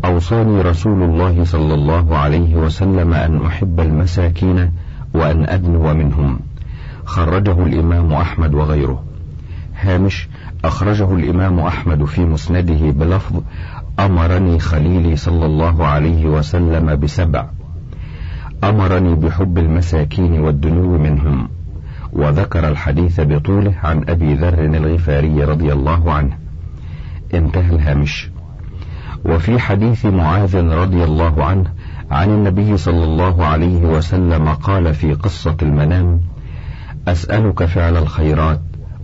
أوصاني رسول الله صلى الله عليه وسلم أن أحب المساكين وأن أدنو منهم. خرجه الإمام أحمد وغيره. هامش أخرجه الإمام أحمد في مسنده بلفظ أمرني خليلي صلى الله عليه وسلم بسبع. أمرني بحب المساكين والدنو منهم وذكر الحديث بطوله عن أبي ذر الغفاري رضي الله عنه. انتهى الهامش. وفي حديث معاذ رضي الله عنه عن النبي صلى الله عليه وسلم قال في قصة المنام أسألك فعل الخيرات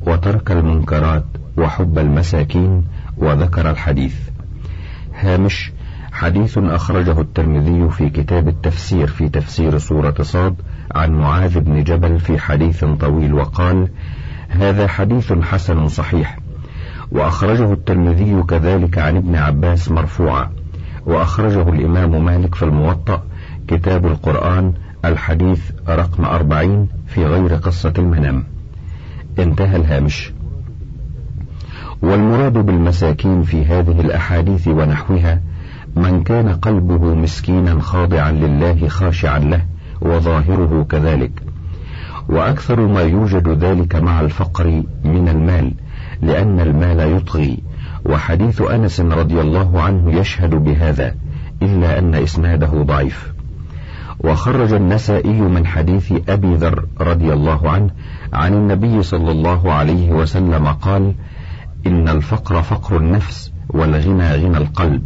وترك المنكرات وحب المساكين وذكر الحديث. هامش حديث أخرجه الترمذي في كتاب التفسير في تفسير سورة صاد عن معاذ بن جبل في حديث طويل وقال هذا حديث حسن صحيح. وأخرجه الترمذي كذلك عن ابن عباس مرفوعا. وأخرجه الإمام مالك في الموطأ كتاب القرآن الحديث رقم أربعين في غير قصة المنام. انتهى الهامش. والمراد بالمساكين في هذه الأحاديث ونحوها من كان قلبه مسكينا خاضعا لله خاشعا له وظاهره كذلك. وأكثر ما يوجد ذلك مع الفقر من المال لأن المال يطغي. وحديث أنس رضي الله عنه يشهد بهذا إلا أن إسناده ضعيف. وخرج النسائي من حديث أبي ذر رضي الله عنه عن النبي صلى الله عليه وسلم قال إن الفقر فقر النفس والغنى غنى القلب.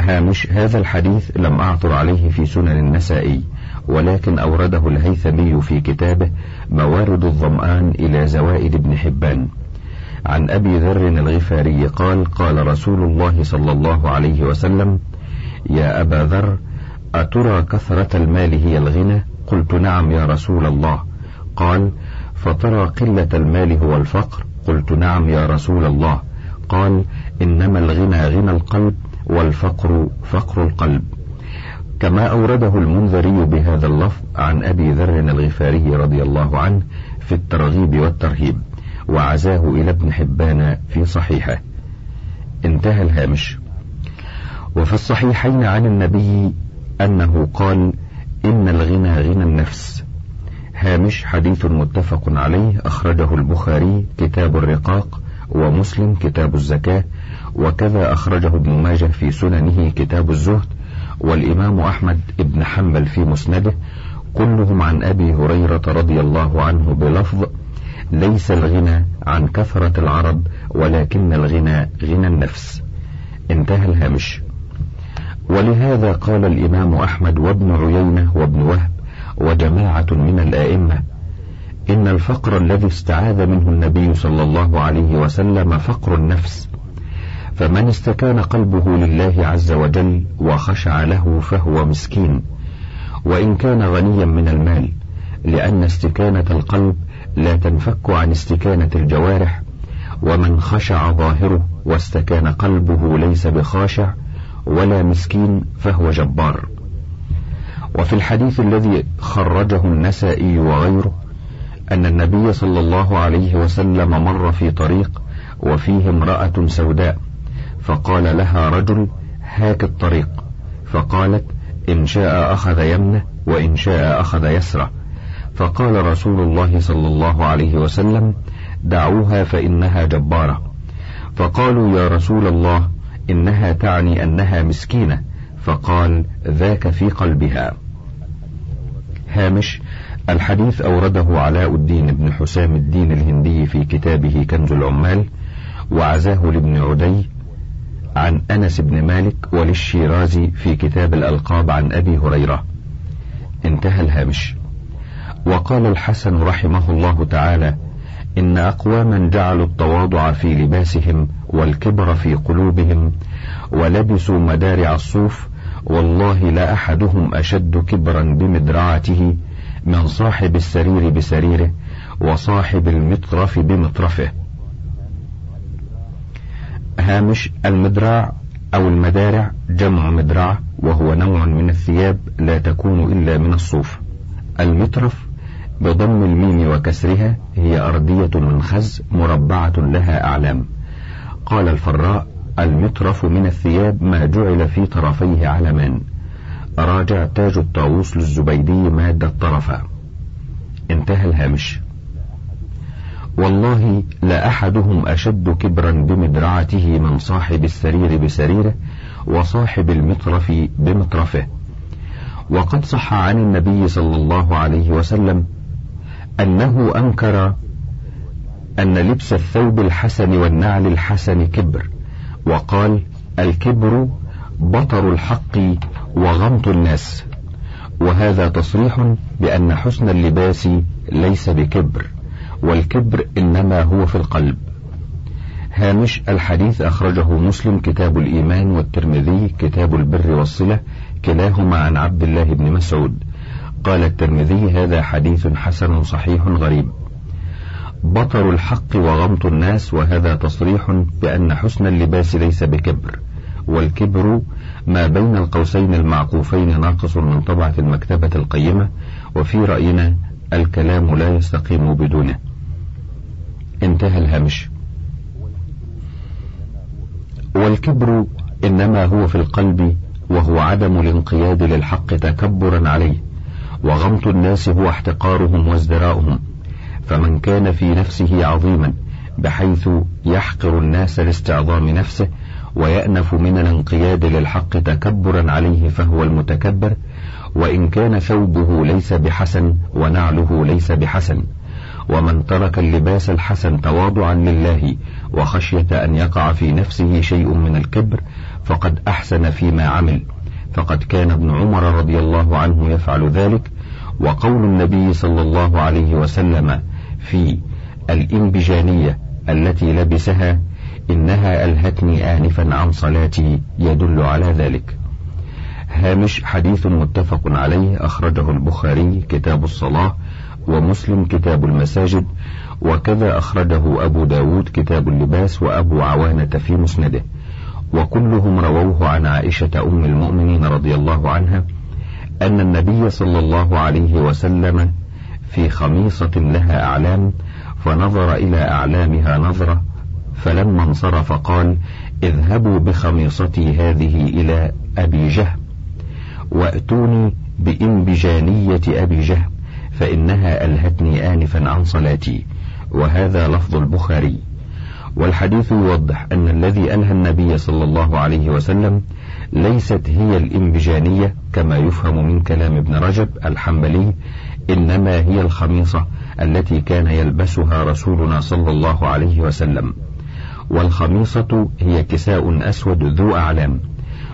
هامش هذا الحديث لم أعثر عليه في سنن النسائي ولكن أورده الهيثمي في كتابه موارد الظمآن إلى زوائد ابن حبان. عن أبي ذر الغفاري قال قال رسول الله صلى الله عليه وسلم يا أبا ذر أترى كثرة المال هي الغنى؟ قلت نعم يا رسول الله. قال فترى قلة المال هو الفقر؟ قلت نعم يا رسول الله. قال إنما الغنى غنى القلب. والفقر فقر القلب. كما أورده المنذري بهذا اللفظ عن أبي ذر الغفاري رضي الله عنه في الترغيب والترهيب وعزاه إلى ابن حبان في صحيحه. انتهى الهامش. وفي الصحيحين عن النبي أنه قال إن الغنى غنى النفس. هامش حديث متفق عليه أخرجه البخاري كتاب الرقاق ومسلم كتاب الزكاة وكذا أخرجه ابن ماجه في سننه كتاب الزهد والإمام أحمد بن حنبل في مسنده كلهم عن أبي هريرة رضي الله عنه بلفظ ليس الغنى عن كثرة العرب ولكن الغنى غنى النفس. انتهى الهامش. ولهذا قال الإمام أحمد وابن عيينة وابن وهب وجماعة من الآئمة إن الفقر الذي استعاذ منه النبي صلى الله عليه وسلم فقر النفس فمن استكان قلبه لله عز وجل وخشع له فهو مسكين وإن كان غنيا من المال لأن استكانة القلب لا تنفك عن استكانة الجوارح ومن خشع ظاهره واستكان قلبه ليس بخاشع ولا مسكين فهو جبار. وفي الحديث الذي خرجه النسائي وغيره أن النبي صلى الله عليه وسلم مر في طريق وفيه امرأة سوداء فقال لها رجل هاك الطريق. فقالت إن شاء أخذ يمنة وإن شاء أخذ يسرة. فقال رسول الله صلى الله عليه وسلم دعوها فإنها جبارة. فقالوا يا رسول الله إنها تعني أنها مسكينة. فقال ذاك في قلبها. هامش الحديث أورده علاء الدين بن حسام الدين الهندي في كتابه كنز العمال وعزاه لابن عدي عن أنس بن مالك وللشيرازي في كتاب الألقاب عن أبي هريرة. انتهى الهامش. وقال الحسن رحمه الله تعالى إن أقواما جعلوا التواضع في لباسهم والكبر في قلوبهم ولبسوا مدارع الصوف والله لا أحدهم أشد كبرا بمدرعته من صاحب السرير بسريره وصاحب المطرف بمطرفه. هامش المدراع أو المدارع جمع مدرعة وهو نوع من الثياب لا تكون إلا من الصوف. المطرف بضم الميم وكسرها هي أردية من خز مربعة لها أعلام. قال الفراء المطرف من الثياب ما جعل في طرفيه علمان. راجع تاج الطاووس للزبيدي مادة طرفا انتهى الهامش. والله لا أحدهم أشد كبرا بمدرعته من صاحب السرير بسريره وصاحب المطرف بمطرفه وقد صح عن النبي صلى الله عليه وسلم أنه أنكر أن لبس الثوب الحسن والنعل الحسن كبر وقال الكبر بطر الحق وغمط الناس. وهذا تصريح بأن حسن اللباس ليس بكبر. والكبر إنما هو في القلب. هامش الحديث أخرجه مسلم كتاب الإيمان والترمذي كتاب البر والصلة كلاهما عن عبد الله بن مسعود. قال الترمذي هذا حديث حسن صحيح غريب. بطر الحق وغمط الناس وهذا تصريح بأن حسن اللباس ليس بكبر. والكبر ما بين القوسين المعقوفين ناقص من طبعة المكتبة القيمة وفي رأينا الكلام لا يستقيم بدونه. انتهى الهامش. والكبر إنما هو في القلب وهو عدم الانقياد للحق تكبرا عليه وغمط الناس هو احتقارهم وازدراؤهم. فمن كان في نفسه عظيما بحيث يحقر الناس لاستعظام نفسه ويأنف من الانقياد للحق تكبرا عليه فهو المتكبر وإن كان ثوبه ليس بحسن ونعله ليس بحسن. ومن ترك اللباس الحسن تواضعا لله وخشية أن يقع في نفسه شيء من الكبر فقد أحسن فيما عمل. فقد كان ابن عمر رضي الله عنه يفعل ذلك. وقول النبي صلى الله عليه وسلم في الإنبجانية التي لبسها إنها ألهتني آنفا عن صلاتي يدل على ذلك. هامش حديث متفق عليه أخرجه البخاري كتاب الصلاة ومسلم كتاب المساجد وكذا أخرجه أبو داود كتاب اللباس وأبو عوانة في مسنده. وكلهم رووه عن عائشة أم المؤمنين رضي الله عنها أن النبي صلى الله عليه وسلم في خميصة لها أعلام فنظر إلى أعلامها نظرة فلما انصرف قال اذهبوا بخميصتي هذه إلى أبي جهم وأتوني بإنبجانية أبي جهم فإنها ألهتني آنفا عن صلاتي وهذا لفظ البخاري. والحديث يوضح أن الذي ألهى النبي صلى الله عليه وسلم ليست هي الإنبجانية كما يفهم من كلام ابن رجب الحنبلي إنما هي الخميصة التي كان يلبسها رسولنا صلى الله عليه وسلم. والخميصة هي كساء أسود ذو أعلام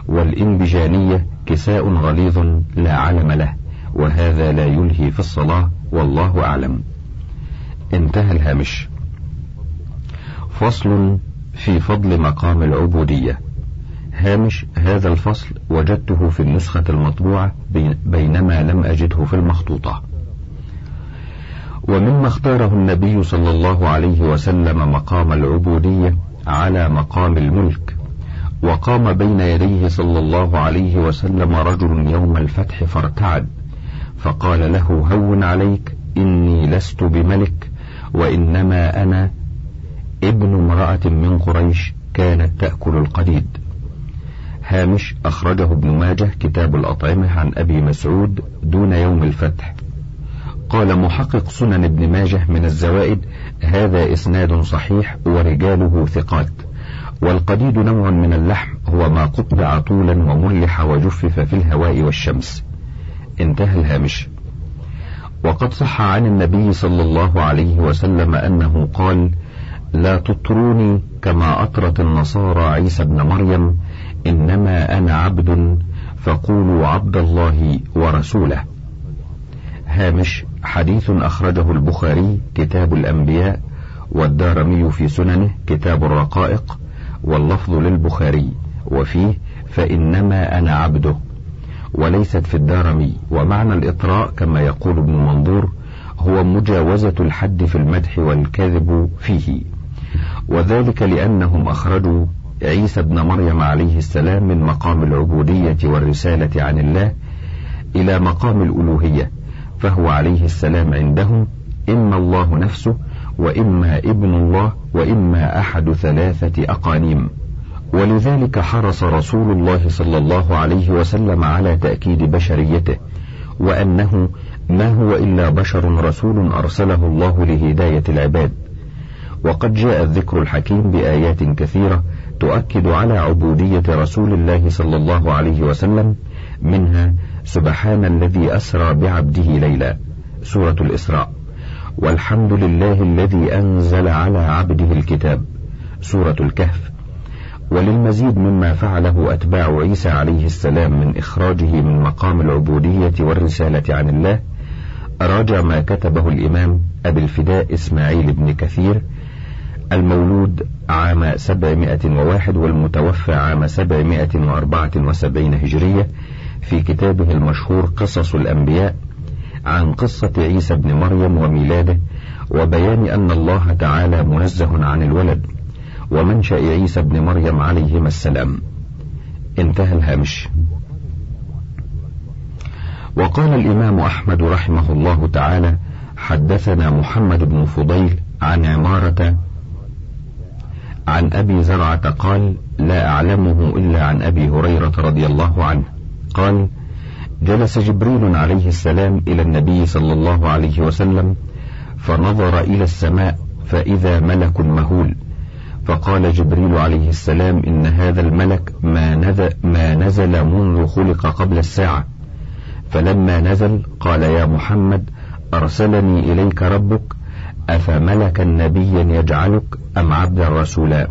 والإنبجانية كساء غليظ لا علم له. وهذا لا يلهي في الصلاة والله أعلم. انتهى الهامش. فصل في فضل مقام العبودية. هامش هذا الفصل وجدته في النسخة المطبوعة بينما لم أجده في المخطوطة. ومما اختاره النبي صلى الله عليه وسلم مقام العبودية على مقام الملك. وقام بين يديه صلى الله عليه وسلم رجل يوم الفتح فارتعد. فقال له هون عليك إني لست بملك وإنما أنا ابن امرأة من قريش كانت تأكل القديد. هامش أخرجه ابن ماجه كتاب الأطعمة عن أبي مسعود دون يوم الفتح. قال محقق سنن ابن ماجه من الزوائد هذا إسناد صحيح ورجاله ثقات والقديد نوع من اللحم هو ما قطع طولا وملح وجفف في الهواء والشمس. انتهى الهامش. وقد صح عن النبي صلى الله عليه وسلم أنه قال لا تطروني كما أطرت النصارى عيسى ابن مريم إنما أنا عبد فقولوا عبد الله ورسوله. هامش حديث أخرجه البخاري كتاب الأنبياء والدارمي في سننه كتاب الرقائق واللفظ للبخاري وفيه فإنما أنا عبده. وليست في الدارمي ومعنى الإطراء كما يقول ابن منظور هو مجاوزة الحد في المدح والكذب فيه. وذلك لأنهم أخرجوا عيسى ابن مريم عليه السلام من مقام العبودية والرسالة عن الله إلى مقام الألوهية فهو عليه السلام عندهم إما الله نفسه وإما ابن الله وإما أحد ثلاثة أقانيم. ولذلك حرص رسول الله صلى الله عليه وسلم على تأكيد بشريته وأنه ما هو إلا بشر رسول أرسله الله لهداية العباد. وقد جاء الذكر الحكيم بآيات كثيرة تؤكد على عبودية رسول الله صلى الله عليه وسلم منها سبحان الذي أسرى بعبده ليلا. سورة الإسراء والحمد لله الذي أنزل على عبده الكتاب. سورة الكهف وللمزيد مما فعله أتباع عيسى عليه السلام من إخراجه من مقام العبودية والرسالة عن الله راجع ما كتبه الإمام أبي الفداء إسماعيل بن كثير المولود عام 701 والمتوفى عام 774 هجرية في كتابه المشهور قصص الأنبياء عن قصة عيسى بن مريم وميلاده وبيان أن الله تعالى منزه عن الولد. ومنشأ عيسى بن مريم عليهما السلام. انتهى الهامش. وقال الإمام أحمد رحمه الله تعالى حدثنا محمد بن فضيل عن عمارة عن أبي زرعة قال لا أعلمه إلا عن أبي هريرة رضي الله عنه. قال جلس جبريل عليه السلام إلى النبي صلى الله عليه وسلم فنظر إلى السماء فإذا ملك مهول. فقال جبريل عليه السلام إن هذا الملك ما, نزل, ما نزل منذ خلق قبل الساعة. فلما نزل قال يا محمد أرسلني إليك ربك أفملكا نبيا يجعلك أم عبدا رسولا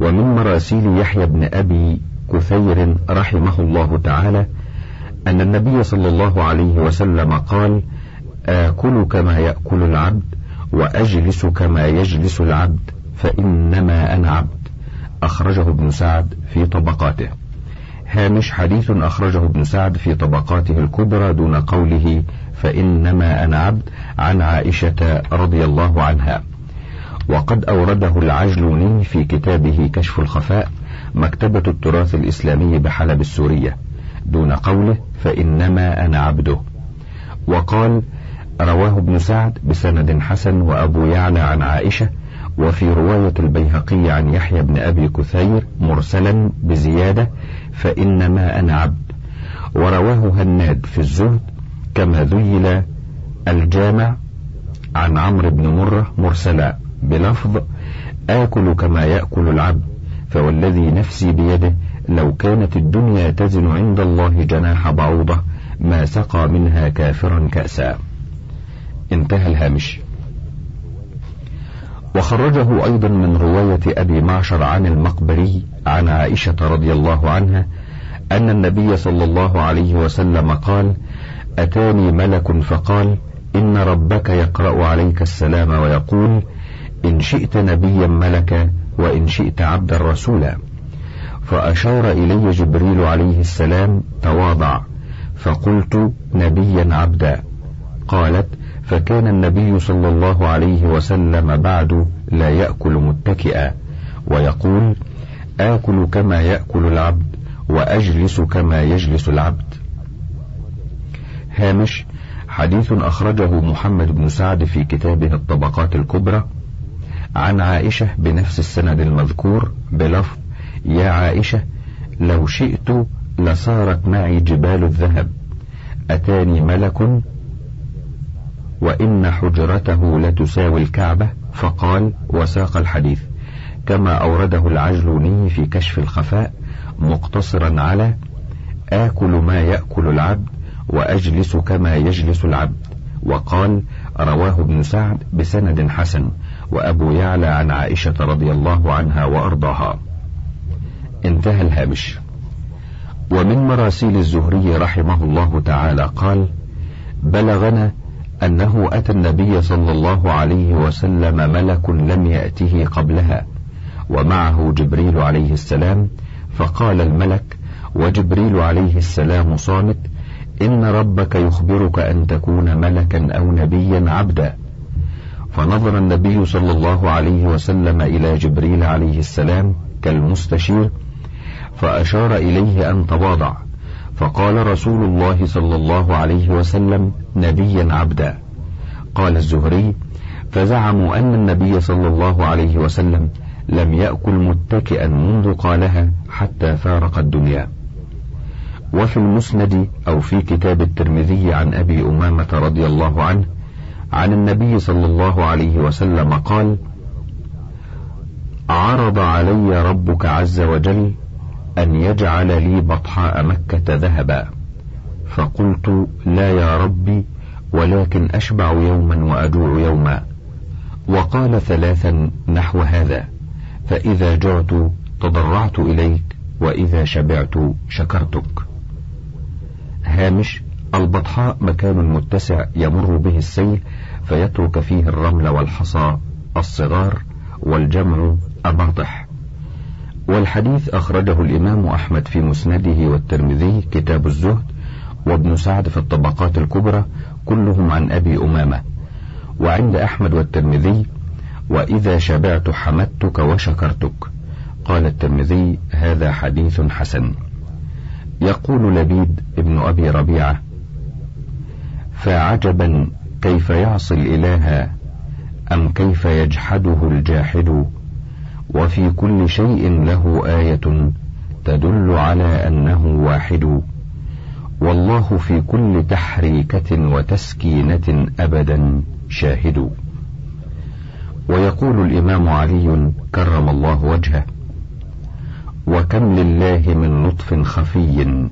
ومن مراسيل يحيى بن أبي كثير رحمه الله تعالى أن النبي صلى الله عليه وسلم قال آكل كما يأكل العبد وأجلس كما يجلس العبد. فإنما أنا عبد. أخرجه ابن سعد في طبقاته. هامش حديث أخرجه ابن سعد في طبقاته الكبرى دون قوله فإنما أنا عبد عن عائشة رضي الله عنها. وقد أورده العجلوني في كتابه كشف الخفاء مكتبة التراث الإسلامي بحلب السورية. دون قوله فإنما أنا عبده. وقال رواه ابن سعد بسند حسن وأبو يعلى عن عائشة وفي رواية البيهقي عن يحيى بن أبي كثير مرسلا بزيادة فإنما أنا عبد. ورواه هناد في الزهد كما ذيل الجامع عن عمرو بن مرة مرسلا بلفظ آكل كما يأكل العبد فوالذي نفسي بيده لو كانت الدنيا تزن عند الله جناح بعوضة ما سقى منها كافرا كأسا. انتهى الهامش. وخرجه أيضا من رواية أبي معشر عن المقبري عن عائشة رضي الله عنها أن النبي صلى الله عليه وسلم قال أتاني ملك فقال إن ربك يقرأ عليك السلام ويقول إن شئت نبيا ملكا وإن شئت عبدا رسولا. فأشار إلي جبريل عليه السلام تواضع فقلت نبيا عبدا. قالت فكان النبي صلى الله عليه وسلم بعد لا يأكل متكئا ويقول آكل كما يأكل العبد وأجلس كما يجلس العبد. هامش حديث أخرجه محمد بن سعد في كتابه الطبقات الكبرى عن عائشة بنفس السند المذكور بلفظ يا عائشة لو شئت لصارت معي جبال الذهب أتاني ملك وإن حجرته لتساوي الكعبة فقال وساق الحديث. كما أورده العجلوني في كشف الخفاء مقتصرا على آكل ما يأكل العبد وأجلس كما يجلس العبد. وقال رواه ابن سعد بسند حسن وأبو يعلى عن عائشة رضي الله عنها وأرضاها. انتهى الهامش. ومن مراسيل الزهري رحمه الله تعالى قال بلغنا أنه أتى النبي صلى الله عليه وسلم ملك لم يأته قبلها ومعه جبريل عليه السلام فقال الملك وجبريل عليه السلام صامت إن ربك يخبرك أن تكون ملكا أو نبيا عبدا. فنظر النبي صلى الله عليه وسلم إلى جبريل عليه السلام كالمستشير فأشار إليه أن تواضع. فقال رسول الله صلى الله عليه وسلم نبيا عبدا. قال الزهري فزعموا أن النبي صلى الله عليه وسلم لم يأكل متكئا منذ قالها حتى فارق الدنيا. وفي المسند أو في كتاب الترمذي عن أبي أمامة رضي الله عنه عن النبي صلى الله عليه وسلم قال عرض علي ربك عز وجل أن يجعل لي بطحاء مكة ذهبا. فقلت لا يا ربي ولكن أشبع يوما وأجوع يوما. وقال ثلاثا نحو هذا فإذا جعت تضرعت إليك وإذا شبعت شكرتك. هامش البطحاء مكان متسع يمر به السيل فيترك فيه الرمل والحصى الصغار والجمع أباطح. والحديث أخرجه الإمام أحمد في مسنده والترمذي كتاب الزهد وابن سعد في الطبقات الكبرى كلهم عن أبي أمامة. وعند أحمد والترمذي وإذا شبعت حمدتك وشكرتك. قال الترمذي هذا حديث حسن. يقول لبيد ابن أبي ربيعة فعجبا كيف يعصي الإله أم كيف يجحده الجاحد؟ وفي كل شيء له آية تدل على أنه واحد. والله في كل تحريكة وتسكينة أبدا شاهد. ويقول الإمام علي كرم الله وجهه وكم لله من لطف خفي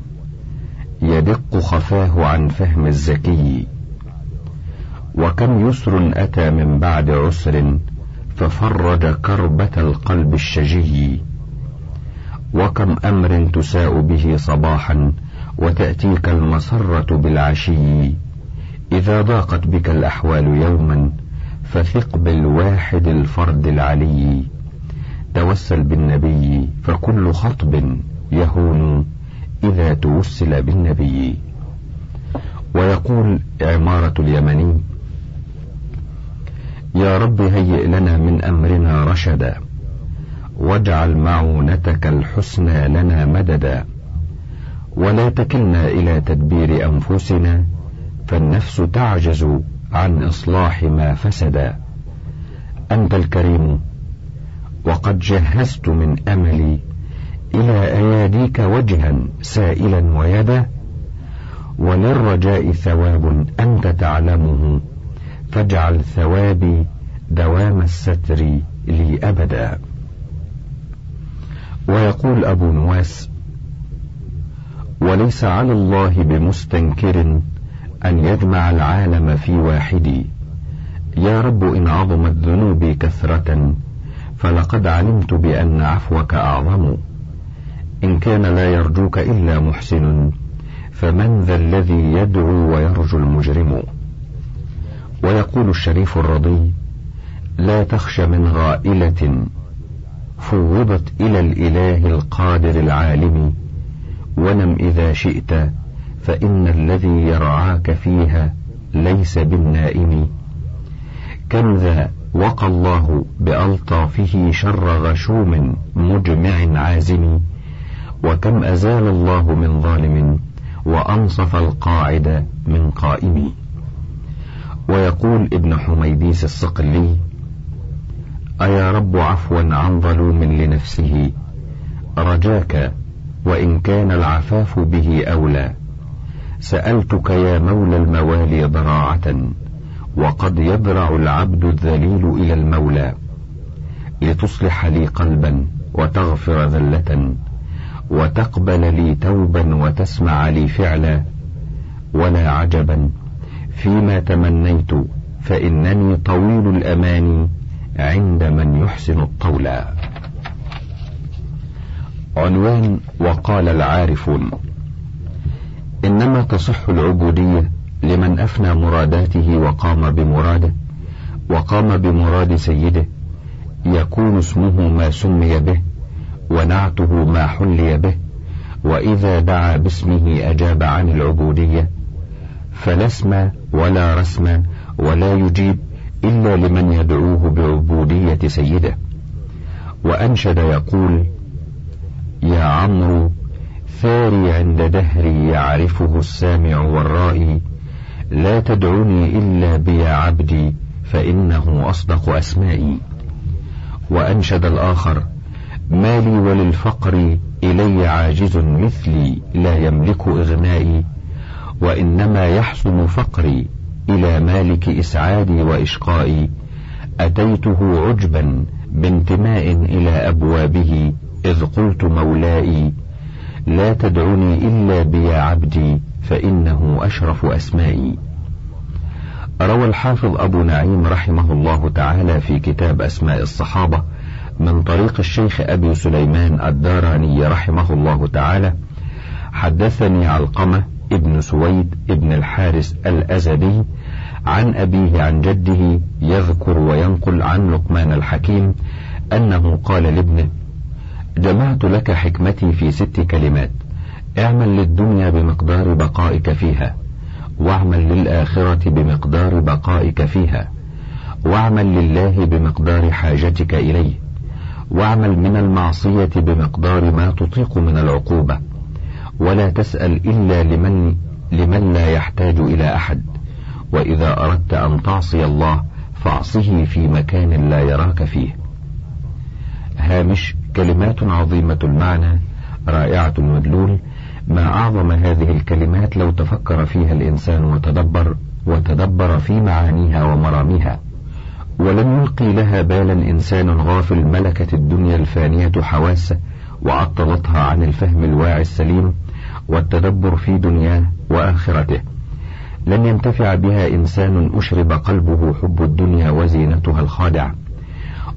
يدق خفاه عن فهم الزكي. وكم يسر أتى من بعد عسر ففرج كربة القلب الشجي وكم أمر تساء به صباحا وتأتيك المسرة بالعشي. إذا ضاقت بك الأحوال يوما فثق بالواحد الفرد العلي. توسل بالنبي فكل خطب يهون إذا توسل بالنبي. ويقول عمارة اليمني يا رب هيئ لنا من أمرنا رشدا واجعل معونتك الحسنى لنا مددا. ولا تكلنا إلى تدبير أنفسنا فالنفس تعجز عن إصلاح ما فسدا. أنت الكريم وقد جهزت من أملي إلى أياديك وجها سائلا ويدا. وللرجاء ثواب أنت تعلمه. فاجعل ثوابي دوام الستر لي أبدا. ويقول أبو نواس وليس على الله بمستنكر أن يجمع العالم في واحد. يا رب إن عظمت ذنوبي كثرة فلقد علمت بأن عفوك أعظم. إن كان لا يرجوك إلا محسن فمن ذا الذي يدعو ويرجو المجرم؟ ويقول الشريف الرضي لا تخش من غائلة فوضت إلى الإله القادر العالم ونم إذا شئت فإن الذي يرعاك فيها ليس بالنائم. كم ذا وقى الله بألطافه شر غشوم مجمع عازم وكم أزال الله من ظالم وأنصف القاعد من قائم. ويقول ابن حميديس الصقلي أيا رب عفوا عن ظلوم لنفسه رجاك وإن كان العفاف به أولى سألتك يا مولى الموالي ضراعة وقد يضرع العبد الذليل إلى المولى لتصلح لي قلبا وتغفر ذلة وتقبل لي توبا وتسمع لي فعلا ولا عجبا فيما تمنيت فإنني طويل الأمان عند من يحسن الطول. عنوان وقال العارفون إنما تصح العبودية لمن أفنى مراداته وقام بمراده وقام بمراد سيده يكون اسمه ما سمي به ونعته ما حلي به وإذا دعا باسمه أجاب عن العبودية. فلا اسم ولا رسم ولا يجيب إلا لمن يدعوه بعبودية سيده. وأنشد يقول يا عمرو ثاري عند دهري يعرفه السامع والرائي لا تدعني إلا بيا عبدي فإنه أصدق أسمائي. وأنشد الآخر ما لي وللفقر إلي عاجز مثلي لا يملك إغنائي وإنما يحسن فقري إلى مالك إسعادي وإشقائي. أتيته عجبا بانتماء إلى أبوابه إذ قلت مولائي لا تدعني إلا بيا عبدي فإنه أشرف أسمائي. روى الحافظ أبو نعيم رحمه الله تعالى في كتاب أسماء الصحابة من طريق الشيخ أبي سليمان الداراني رحمه الله تعالى. حدثني علقمة ابن سويد ابن الحارس الأزدي عن أبيه عن جده يذكر وينقل عن لقمان الحكيم أنه قال لابنه جمعت لك حكمتي في ست كلمات اعمل للدنيا بمقدار بقائك فيها واعمل للآخرة بمقدار بقائك فيها واعمل لله بمقدار حاجتك إليه واعمل من المعصية بمقدار ما تطيق من العقوبة. ولا تسأل إلا لمن لمن لا يحتاج إلى أحد. وإذا أردت أن تعصي الله فاعصه في مكان لا يراك فيه. هامش كلمات عظيمة المعنى رائعة المدلول. ما أعظم هذه الكلمات لو تفكر فيها الإنسان وتدبر وتدبر في معانيها ومراميها. ولم يلقي لها بالا إنسان غافل ملكت الدنيا الفانية حواسه وعطلتها عن الفهم الواعي السليم. والتدبر في دنياه وآخرته. لن ينتفع بها إنسان أشرب قلبه حب الدنيا وزينتها الخادعة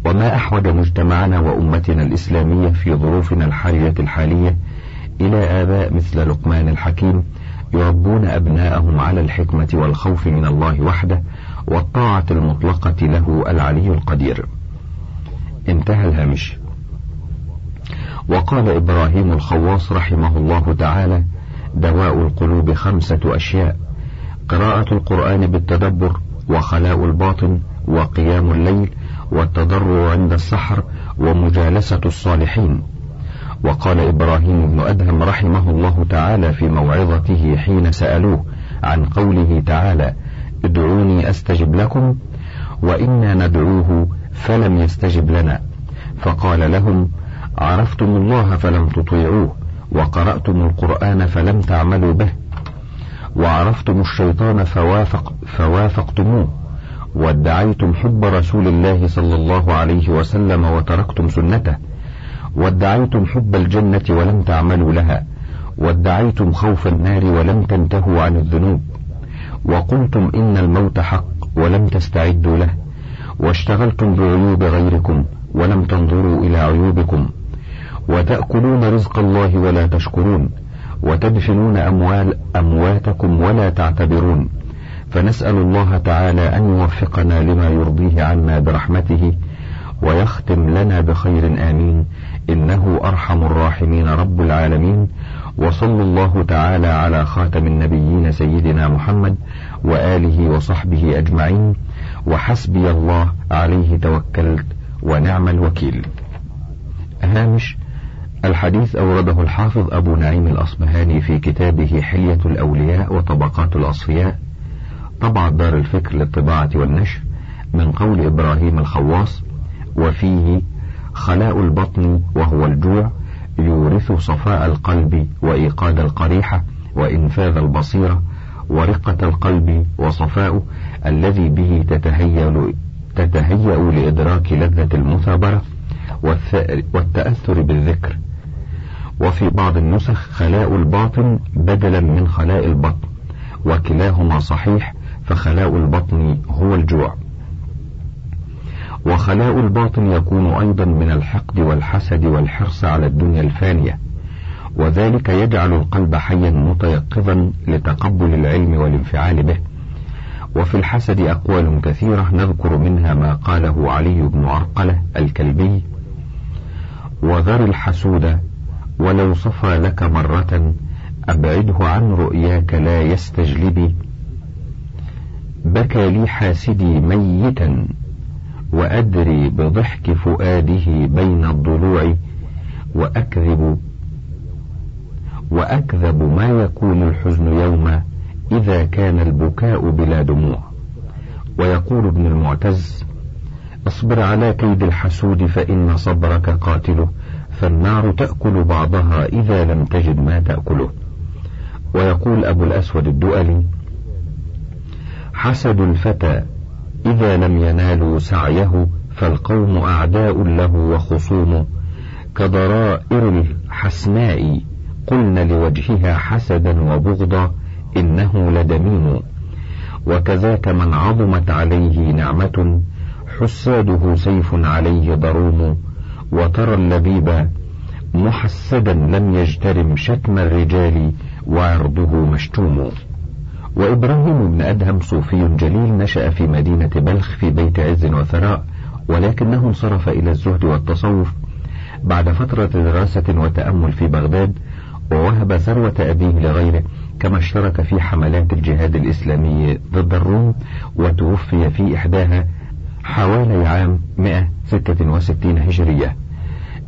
وما أحوج مجتمعنا وأمتنا الإسلامية في ظروفنا الحرجة الحالية إلى آباء مثل لقمان الحكيم يربون أبناءهم على الحكمة والخوف من الله وحده والطاعة المطلقة له العلي القدير. انتهى الهامش. وقال إبراهيم الخواص رحمه الله تعالى دواء القلوب خمسة أشياء قراءة القرآن بالتدبر وخلاء الباطن وقيام الليل والتضرع عند السحر ومجالسة الصالحين وقال إبراهيم بن أدهم رحمه الله تعالى في موعظته حين سألوه عن قوله تعالى ادعوني أستجب لكم وإنا ندعوه فلم يستجب لنا فقال لهم عرفتم الله فلم تطيعوه وقرأتم القرآن فلم تعملوا به وعرفتم الشيطان فوافق فوافقتموه وادعيتم حب رسول الله صلى الله عليه وسلم وتركتم سنته وادعيتم حب الجنة ولم تعملوا لها وادعيتم خوف النار ولم تنتهوا عن الذنوب وقلتم إن الموت حق ولم تستعدوا له واشتغلتم بعيوب غيركم ولم تنظروا إلى عيوبكم. وتأكلون رزق الله ولا تشكرون وتدفنون أموال أمواتكم ولا تعتبرون. فنسأل الله تعالى أن يوفقنا لما يرضيه عنا برحمته ويختم لنا بخير آمين. إنه أرحم الراحمين رب العالمين. وصلى الله تعالى على خاتم النبيين سيدنا محمد وآله وصحبه أجمعين. وحسبي الله عليه توكلت ونعم الوكيل. هامش الحديث أورده الحافظ أبو نعيم الأصبهاني في كتابه حلية الأولياء وطبقات الأصفياء طبع دار الفكر للطباعة والنشر من قول إبراهيم الخواص وفيه خلاء البطن وهو الجوع يورث صفاء القلب وإيقاد القريحة وإنفاذ البصيرة ورقة القلب وصفاؤه الذي به تتهيأ تتهيأ لإدراك لذة المثابرة والتأثر بالذكر. وفي بعض النسخ خلاء الباطن بدلا من خلاء البطن وكلاهما صحيح فخلاء البطن هو الجوع. وخلاء الباطن يكون أيضا من الحقد والحسد والحرص على الدنيا الفانية وذلك يجعل القلب حيا متيقظا لتقبل العلم والانفعال به. وفي الحسد أقوال كثيرة نذكر منها ما قاله علي بن عرقلة الكلبي وذر الحسود ولو صفى لك مرة أبعده عن رؤياك لا يستجلبي بكى لي حاسدي ميتا وأدري بضحك فؤاده بين الضلوع وأكذب وأكذب ما يكون الحزن يوما إذا كان البكاء بلا دموع. ويقول ابن المعتز اصبر على كيد الحسود فإن صبرك قاتله فالنار تأكل بعضها إذا لم تجد ما تأكله. ويقول أبو الأسود الدؤلي حسد الفتى إذا لم ينالوا سعيه فالقوم أعداء له وخصوم. كضرائر الحسناء قلن لوجهها حسدا وبغضا إنه لدميم. وكذاك من عظمت عليه نعمة حساده سيف عليه ضروم وترى اللبيب محسدا لم يجترم شتم الرجال وعرضه مشتوم. وإبراهيم بن أدهم صوفي جليل نشأ في مدينة بلخ في بيت عز وثراء ولكنه انصرف إلى الزهد والتصوف. بعد فترة دراسة وتأمل في بغداد ووهب ثروة أبيه لغيره كما اشترك في حملات الجهاد الإسلامي ضد الروم وتوفي في إحداها حوالي عام 166 هجرية.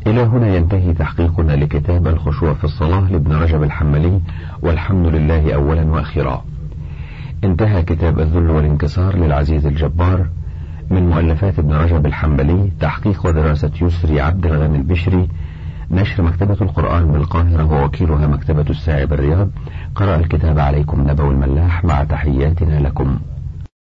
إلى هنا ينتهي تحقيقنا لكتاب الخشوع في الصلاة لابن رجب الحنبلي والحمد لله أولا وأخيرا. انتهى كتاب الذل والانكسار للعزيز الجبار من مؤلفات ابن رجب الحنبلي تحقيق ودراسة يسري عبد الغني البشري نشر مكتبة القرآن بالقاهرة ووكيلها مكتبة الساعي بالرياض قرأ الكتاب عليكم نبو الملاح مع تحياتنا لكم.